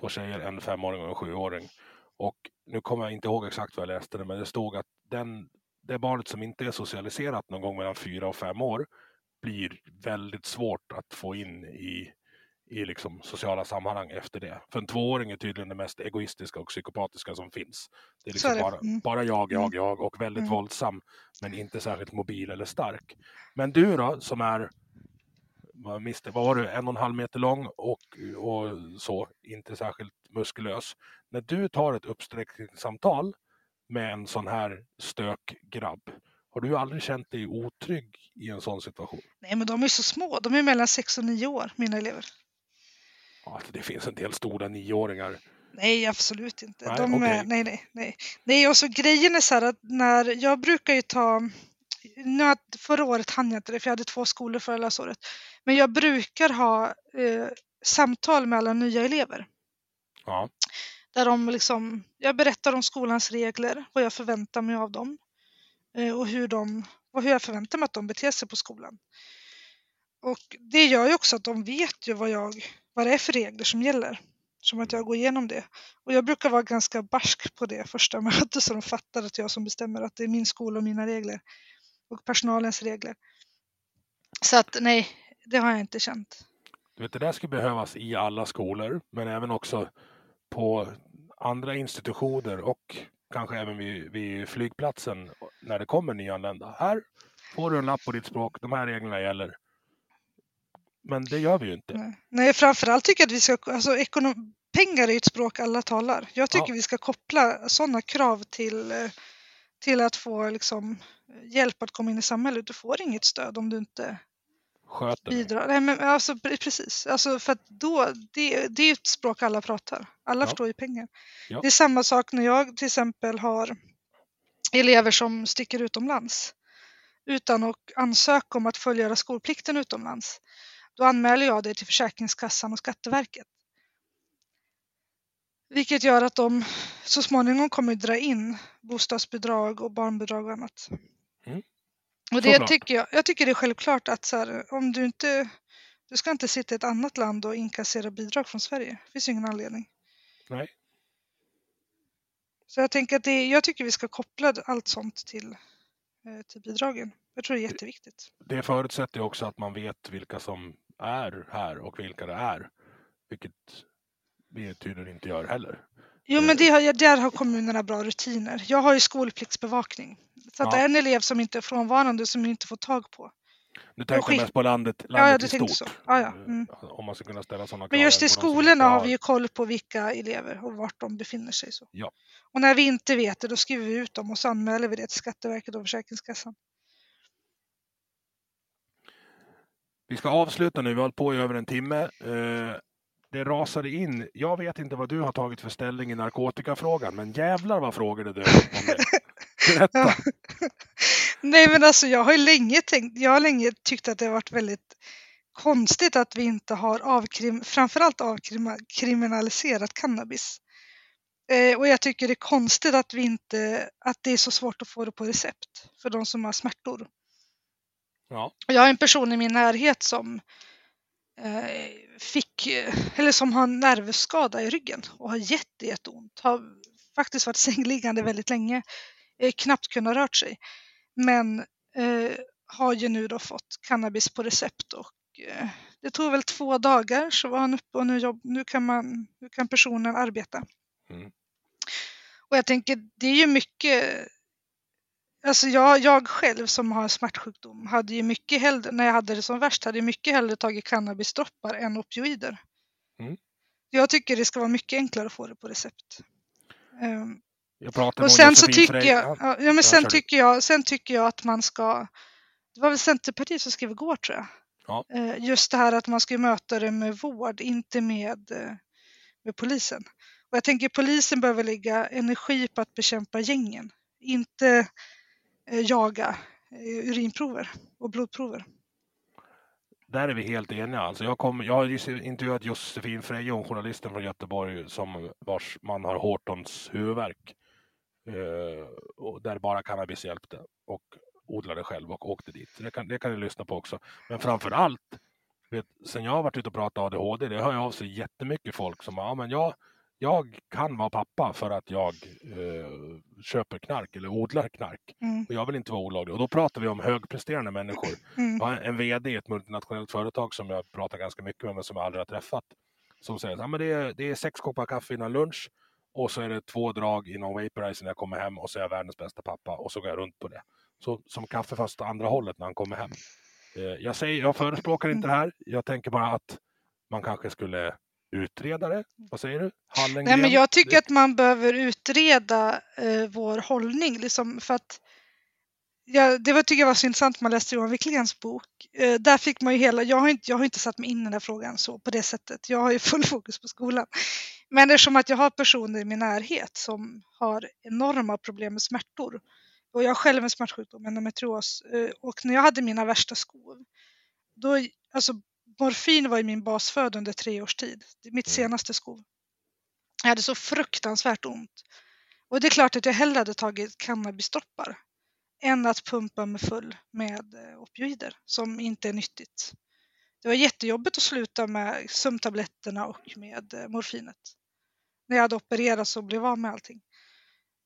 två tjejer, en femåring och en sjuåring. Och nu kommer jag inte ihåg exakt vad jag läste, det, men det stod att den, det barnet som inte är socialiserat någon gång mellan fyra och fem år blir väldigt svårt att få in i, i liksom sociala sammanhang efter det. För en tvååring är tydligen det mest egoistiska och psykopatiska som finns. Det är liksom det. Bara, Mm. bara jag, jag, Mm. jag och väldigt Mm. våldsam men inte särskilt mobil eller stark. Men du då som är vad, mister, vad var du, en och en halv meter lång och, och så, inte särskilt muskulös. När du tar ett uppsträckningssamtal med en sån här stökgrabb, har du aldrig känt dig otrygg i en sån situation? Nej, men de är så små. De är mellan 6 och 9 år, mina elever. Alltså, det finns en del stora nioåringar. Nej, absolut inte. Nej, de, är- nej, nej, nej. Nej, och så grejen är så här att när jag brukar ju ta nu, att- förra året hann jag inte det för jag hade två skolor förra läsåret. Men jag brukar ha eh, samtal med alla nya elever. Ja. Där de liksom, jag berättar om skolans regler, vad jag förväntar mig av dem eh, och hur, de, och hur jag förväntar mig att de beter sig på skolan. Och det gör ju också att de vet ju vad, jag, vad det är för regler som gäller. Som att jag går igenom det. Och jag brukar vara ganska barsk på det första mötet så de fattar att jag som bestämmer att det är min skola och mina regler. Och personalens regler. Så att nej, det har jag inte känt. Du vet, det där skulle behövas i alla skolor, men även också på andra institutioner och kanske även vid, vid flygplatsen när det kommer nyanlända. Här får du en lapp på ditt språk, de här reglerna gäller. Men det gör vi ju inte. Nej, nej framförallt tycker jag att vi ska, alltså ekonom, pengar är ett språk alla talar. Jag tycker Ja. vi ska koppla sådana krav till, eh, till att få liksom, hjälp att komma in i samhället. Du får inget stöd om du inte Sköter bidrar. Nej, men alltså, pre- precis, alltså, för då, det, det är ju ett språk alla pratar. Alla Ja. förstår ju pengar. Ja. Det är samma sak när jag till exempel har elever som sticker utomlands utan att ansöka om att fullgöra skolplikten utomlands. Då anmäler jag det till Försäkringskassan och Skatteverket. Vilket gör att de så småningom kommer att dra in bostadsbidrag och barnbidrag och annat. Mm. Och det tycker jag, jag tycker det är självklart att så här, om du inte, du ska inte sitta i ett annat land och inkassera bidrag från Sverige. Det finns ingen anledning. Nej. Så jag tänker att det, jag tycker vi ska koppla allt sånt till, eh, till bidragen. Jag tror det är jätteviktigt. Det förutsätter också att man vet vilka som är här och vilka det är. Vilket vi tydligen inte gör heller. Jo, men det har, där har kommunerna bra rutiner. Jag har ju skolpliktsbevakning. Så att Ja. det är en elev som inte är frånvarande som vi inte får tag på. Nu tänkte skick- jag mest på landet, ja, landet du i stort. så. Ja, ja. Mm. Om man ska kunna ställa sådana Men just i skolorna har vi ju koll på vilka elever och vart de befinner sig. Så. Ja. Och när vi inte vet det, då skriver vi ut dem och så anmäler vi det till Skatteverket och Försäkringskassan. Vi ska avsluta nu, vi har hållit på i över en timme. Eh, det rasade in. Jag vet inte vad du har tagit för ställning i narkotikafrågan, men jävlar vad frågor det dök upp om det. Berätta! Nej men alltså jag har ju länge tänkt, jag har länge tyckt att det har varit väldigt konstigt att vi inte har avkrim, framförallt avkriminaliserat cannabis. Eh, och jag tycker det är konstigt att vi inte, att det är så svårt att få det på recept för de som har smärtor. Ja. Jag har en person i min närhet som eh, fick, eller som har en nervskada i ryggen och har jätte, jätteont. Har faktiskt varit sängliggande väldigt länge, eh, knappt kunnat rört sig. Men eh, har ju nu då fått cannabis på recept och eh, det tog väl två dagar så var han uppe och nu, jobb, nu, kan, man, nu kan personen arbeta. Mm. Och jag tänker, det är ju mycket Alltså jag, jag själv som har smärtsjukdom hade ju mycket hellre, när jag hade det som värst, hade jag mycket hellre tagit cannabisdroppar än opioider. Mm. Jag tycker det ska vara mycket enklare att få det på recept. Ehm, Jag pratade och sen så tycker jag, Ja, ja, men sen tycker jag, sen tycker jag att man ska, det var väl Centerpartiet som skrev igår tror jag, Ja. Eh, just det här att man ska möta det med vård, inte med, eh, med polisen. Och jag tänker polisen behöver lägga energi på att bekämpa gängen, inte Eh, jaga eh, urinprover och blodprover. Där är vi helt eniga. Alltså jag, kom, jag har intervjuat Josefin Frejon, journalisten från Göteborg, som vars man har Hortons huvudvärk. Eh, och där bara cannabis hjälpte. Och odlade själv och åkte dit. Så det kan, det kan ni lyssna på också. Men framför allt, vet, sen jag har varit ute och pratat ADHD, det hör jag av sig jättemycket folk som ja, men jag, jag kan vara pappa för att jag eh, köper knark eller odlar knark. Mm, Och jag vill inte vara olaglig. Och då pratar vi om högpresterande människor. mm, en VD i ett multinationellt företag som jag pratar ganska mycket med men som jag aldrig har träffat. Som säger att det, är, det är sex koppar kaffe innan lunch och så är det två drag inom vaporizer när jag kommer hem och så är jag världens bästa pappa och så går jag runt på det. Så som kaffe fast andra hållet när han kommer hem. Eh, Jag, säger, jag förespråkar inte det här. Jag tänker bara att man kanske skulle utreda det. Vad säger du? Hallengren? Nej, men jag tycker att man behöver utreda eh, vår hållning. Liksom, för att, ja, det var, tycker jag var så intressant när man läste Johan Wicklingens bok. Eh, där fick man ju hela, jag har, inte, jag har inte satt mig in i den här frågan så på det sättet. Jag har ju full fokus på skolan. Men eftersom att jag har personer i min närhet som har enorma problem med smärtor. Och jag har själv en smärtsjukdom, endometrios. Eh, och när jag hade mina värsta skov, då, alltså morfin var ju min basföda under tre års tid. Det är mitt Mm. senaste skov. Jag hade så fruktansvärt ont. Och det är klart att jag hellre hade tagit cannabisdroppar än att pumpa mig full med eh, opioider som inte är nyttigt. Det var jättejobbigt att sluta med sömntabletterna och med eh, morfinet. När jag hade opererats och blev av med allting.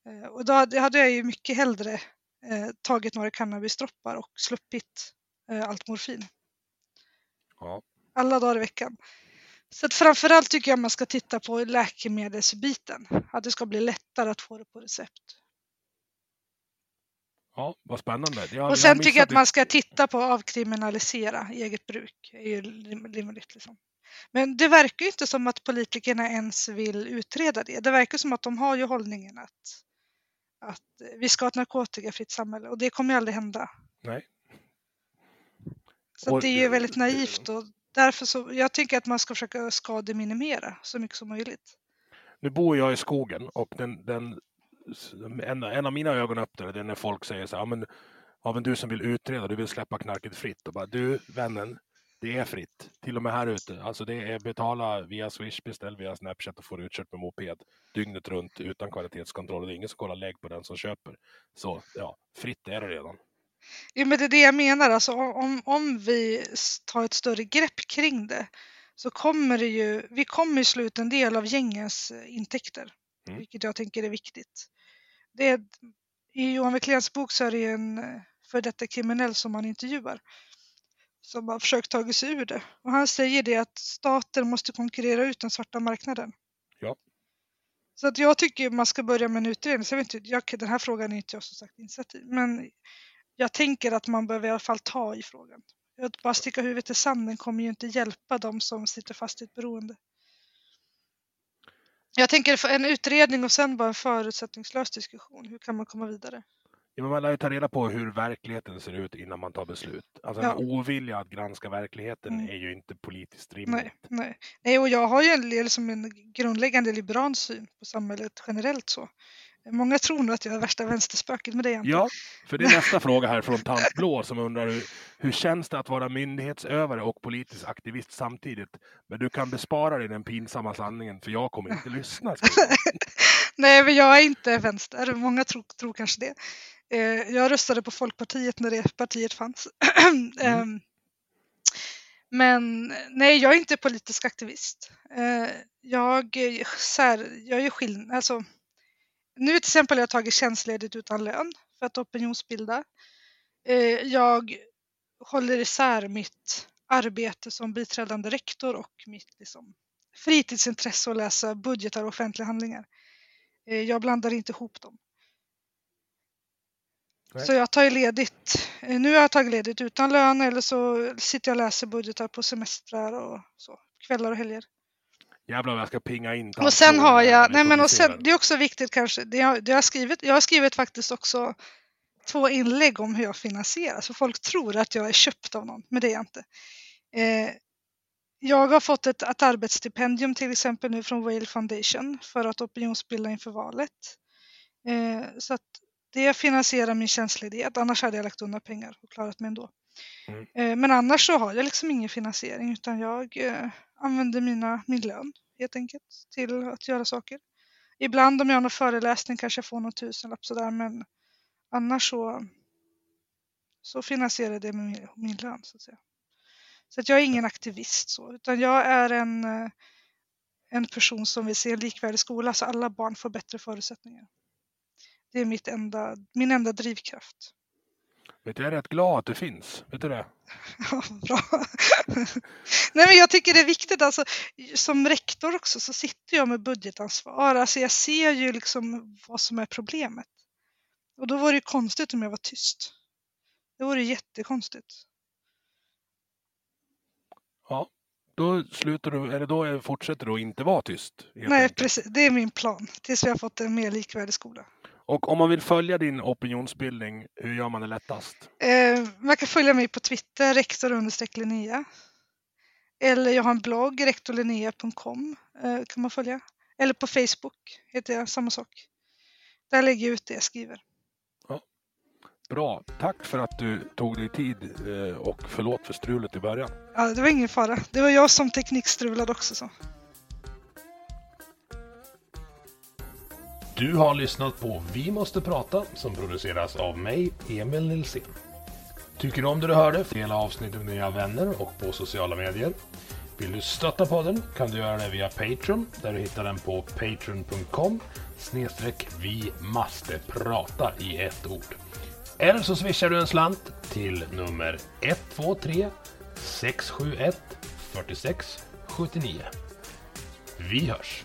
Eh, och då hade jag ju mycket hellre tagit några cannabisdroppar och sluppit allt morfin. Ja. Alla dagar i veckan. Så att framförallt tycker jag man ska titta på läkemedelsbiten. Att det ska bli lättare att få det på recept. Ja, vad spännande. Jag, och sen tycker jag att man ska titta på avkriminalisera eget bruk. Det är ju rimligt liksom. Men det verkar ju inte som att politikerna ens vill utreda det. Det verkar som att de har ju hållningen att, att vi ska ha ett narkotikafritt samhälle och det kommer ju aldrig hända. Nej. Så och, det är ju väldigt naivt och därför så, jag tycker att man ska försöka skademinimera så mycket som möjligt. Nu bor jag i skogen och den, den en, en av mina ögonöppnare det är när folk säger så här, ja, men, ja, men du som vill utreda, du vill släppa knarket fritt. Och bara, du vännen, det är fritt. Till och med här ute. Alltså det är betala via Swish, beställ via Snapchat och får utkört med moped dygnet runt utan kvalitetskontroll. Det är ingen som kollar lägg på den som köper. Så ja, fritt är det redan. Ja, men det är det jag menar. Alltså, om, om vi tar ett större grepp kring det så kommer det ju, vi kommer i slut en del av gängens eh, intäkter, mm. vilket jag tänker är viktigt. Det är, I Johan Wickléns bok så är det en eh, för detta kriminell som man intervjuar som har försökt ta sig ur det. Och han säger det att staten måste konkurrera ut den svarta marknaden. Ja. Så att jag tycker man ska börja med en utredning. Så jag vet inte, jag, den här frågan är inte jag som sagt insatt i. Men jag tänker att man behöver i alla fall ta i frågan. Att bara sticka huvudet i sanden kommer ju inte hjälpa de som sitter fast i ett beroende. Jag tänker en utredning och sen bara en förutsättningslös diskussion. Hur kan man komma vidare? Ja, man lär ju ta reda på hur verkligheten ser ut innan man tar beslut. Alltså ja. en ovilja att granska verkligheten mm. är ju inte politiskt rimligt. Nej, nej. nej, och jag har ju en, liksom en grundläggande liberal syn på samhället generellt så. Många tror nog att jag är värsta vänsterspöket, men det är jag inte. Ja, för det är nästa fråga här från Tant Blå som undrar hur, hur känns det att vara myndighetsövare och politisk aktivist samtidigt? Men du kan bespara dig den pinsamma sanningen för jag kommer inte lyssna. Nej, men jag är inte vänster. Många tror, tror kanske det. Eh, jag röstade på Folkpartiet när det partiet fanns. mm. Ehm, men nej, jag är inte politisk aktivist. Eh, jag, så här, jag är skillnad, alltså nu till exempel har jag tagit tjänstledigt utan lön för att opinionsbilda. Eh, jag håller isär mitt arbete som biträdande rektor och mitt liksom, fritidsintresse att läsa budgetar och offentliga handlingar. Eh, jag blandar inte ihop dem. Nej. Så jag tar ledigt. Eh, nu har jag tagit ledigt utan lön eller så sitter jag och läser budgetar på semestrar och så, kvällar och helger. Jävlar jag ska pinga in Och sen har jag, nej men och sen, det är också viktigt kanske, det jag, det jag, har skrivit, jag har skrivit faktiskt också två inlägg om hur jag finansierar, så folk tror att jag är köpt av någon, men det är jag inte. Eh, jag har fått ett, ett arbetsstipendium till exempel nu från Whale Foundation för att opinionsbilda inför valet. Eh, så att det finansierar min tjänstledighet, annars hade jag lagt undan pengar och klarat mig ändå. Mm. Eh, men annars så har jag liksom ingen finansiering utan jag eh, använder mina, min lön helt enkelt till att göra saker. Ibland om jag har någon föreläsning kanske jag får någon tusenlapp sådär men annars så, så finansierar det med min, min lön så att säga. Så att jag är ingen aktivist så, utan jag är en, en person som vill se en likvärdig skola så alla barn får bättre förutsättningar. Det är mitt enda, min enda drivkraft. Vet du, jag är rätt glad att du finns. Vet du det? Ja, bra. Nej, men jag tycker det är viktigt. Alltså, som rektor också så sitter jag med budgetansvar. Alltså, jag ser ju liksom vad som är problemet. Och då vore det konstigt om jag var tyst. Det vore jättekonstigt. Ja, då slutar du, eller då fortsätter du att inte vara tyst. Nej, enkelt. precis. Det är min plan. Tills vi har fått en mer likvärdig skola. Och om man vill följa din opinionsbildning, hur gör man det lättast? Eh, man kan följa mig på Twitter, rektor Linnea. Eller jag har en blogg, rektorlinnea.com eh, kan man följa. Eller på Facebook heter jag samma sak. Där lägger jag ut det jag skriver. Ja. Bra, tack för att du tog dig tid eh, och förlåt för strulet i början. Ja, det var ingen fara. Det var jag som teknikstrulade också. Så. Du har lyssnat på Vi måste prata som produceras av mig, Emil Nilsson. Tycker du om det du hörde? Dela avsnittet med dina vänner och på sociala medier. Vill du stötta podden kan du göra det via Patreon där du hittar den på patreon.com snedstreck vi måste prata i ett ord. Eller så swishar du en slant till nummer 123 671 46 79. Vi hörs!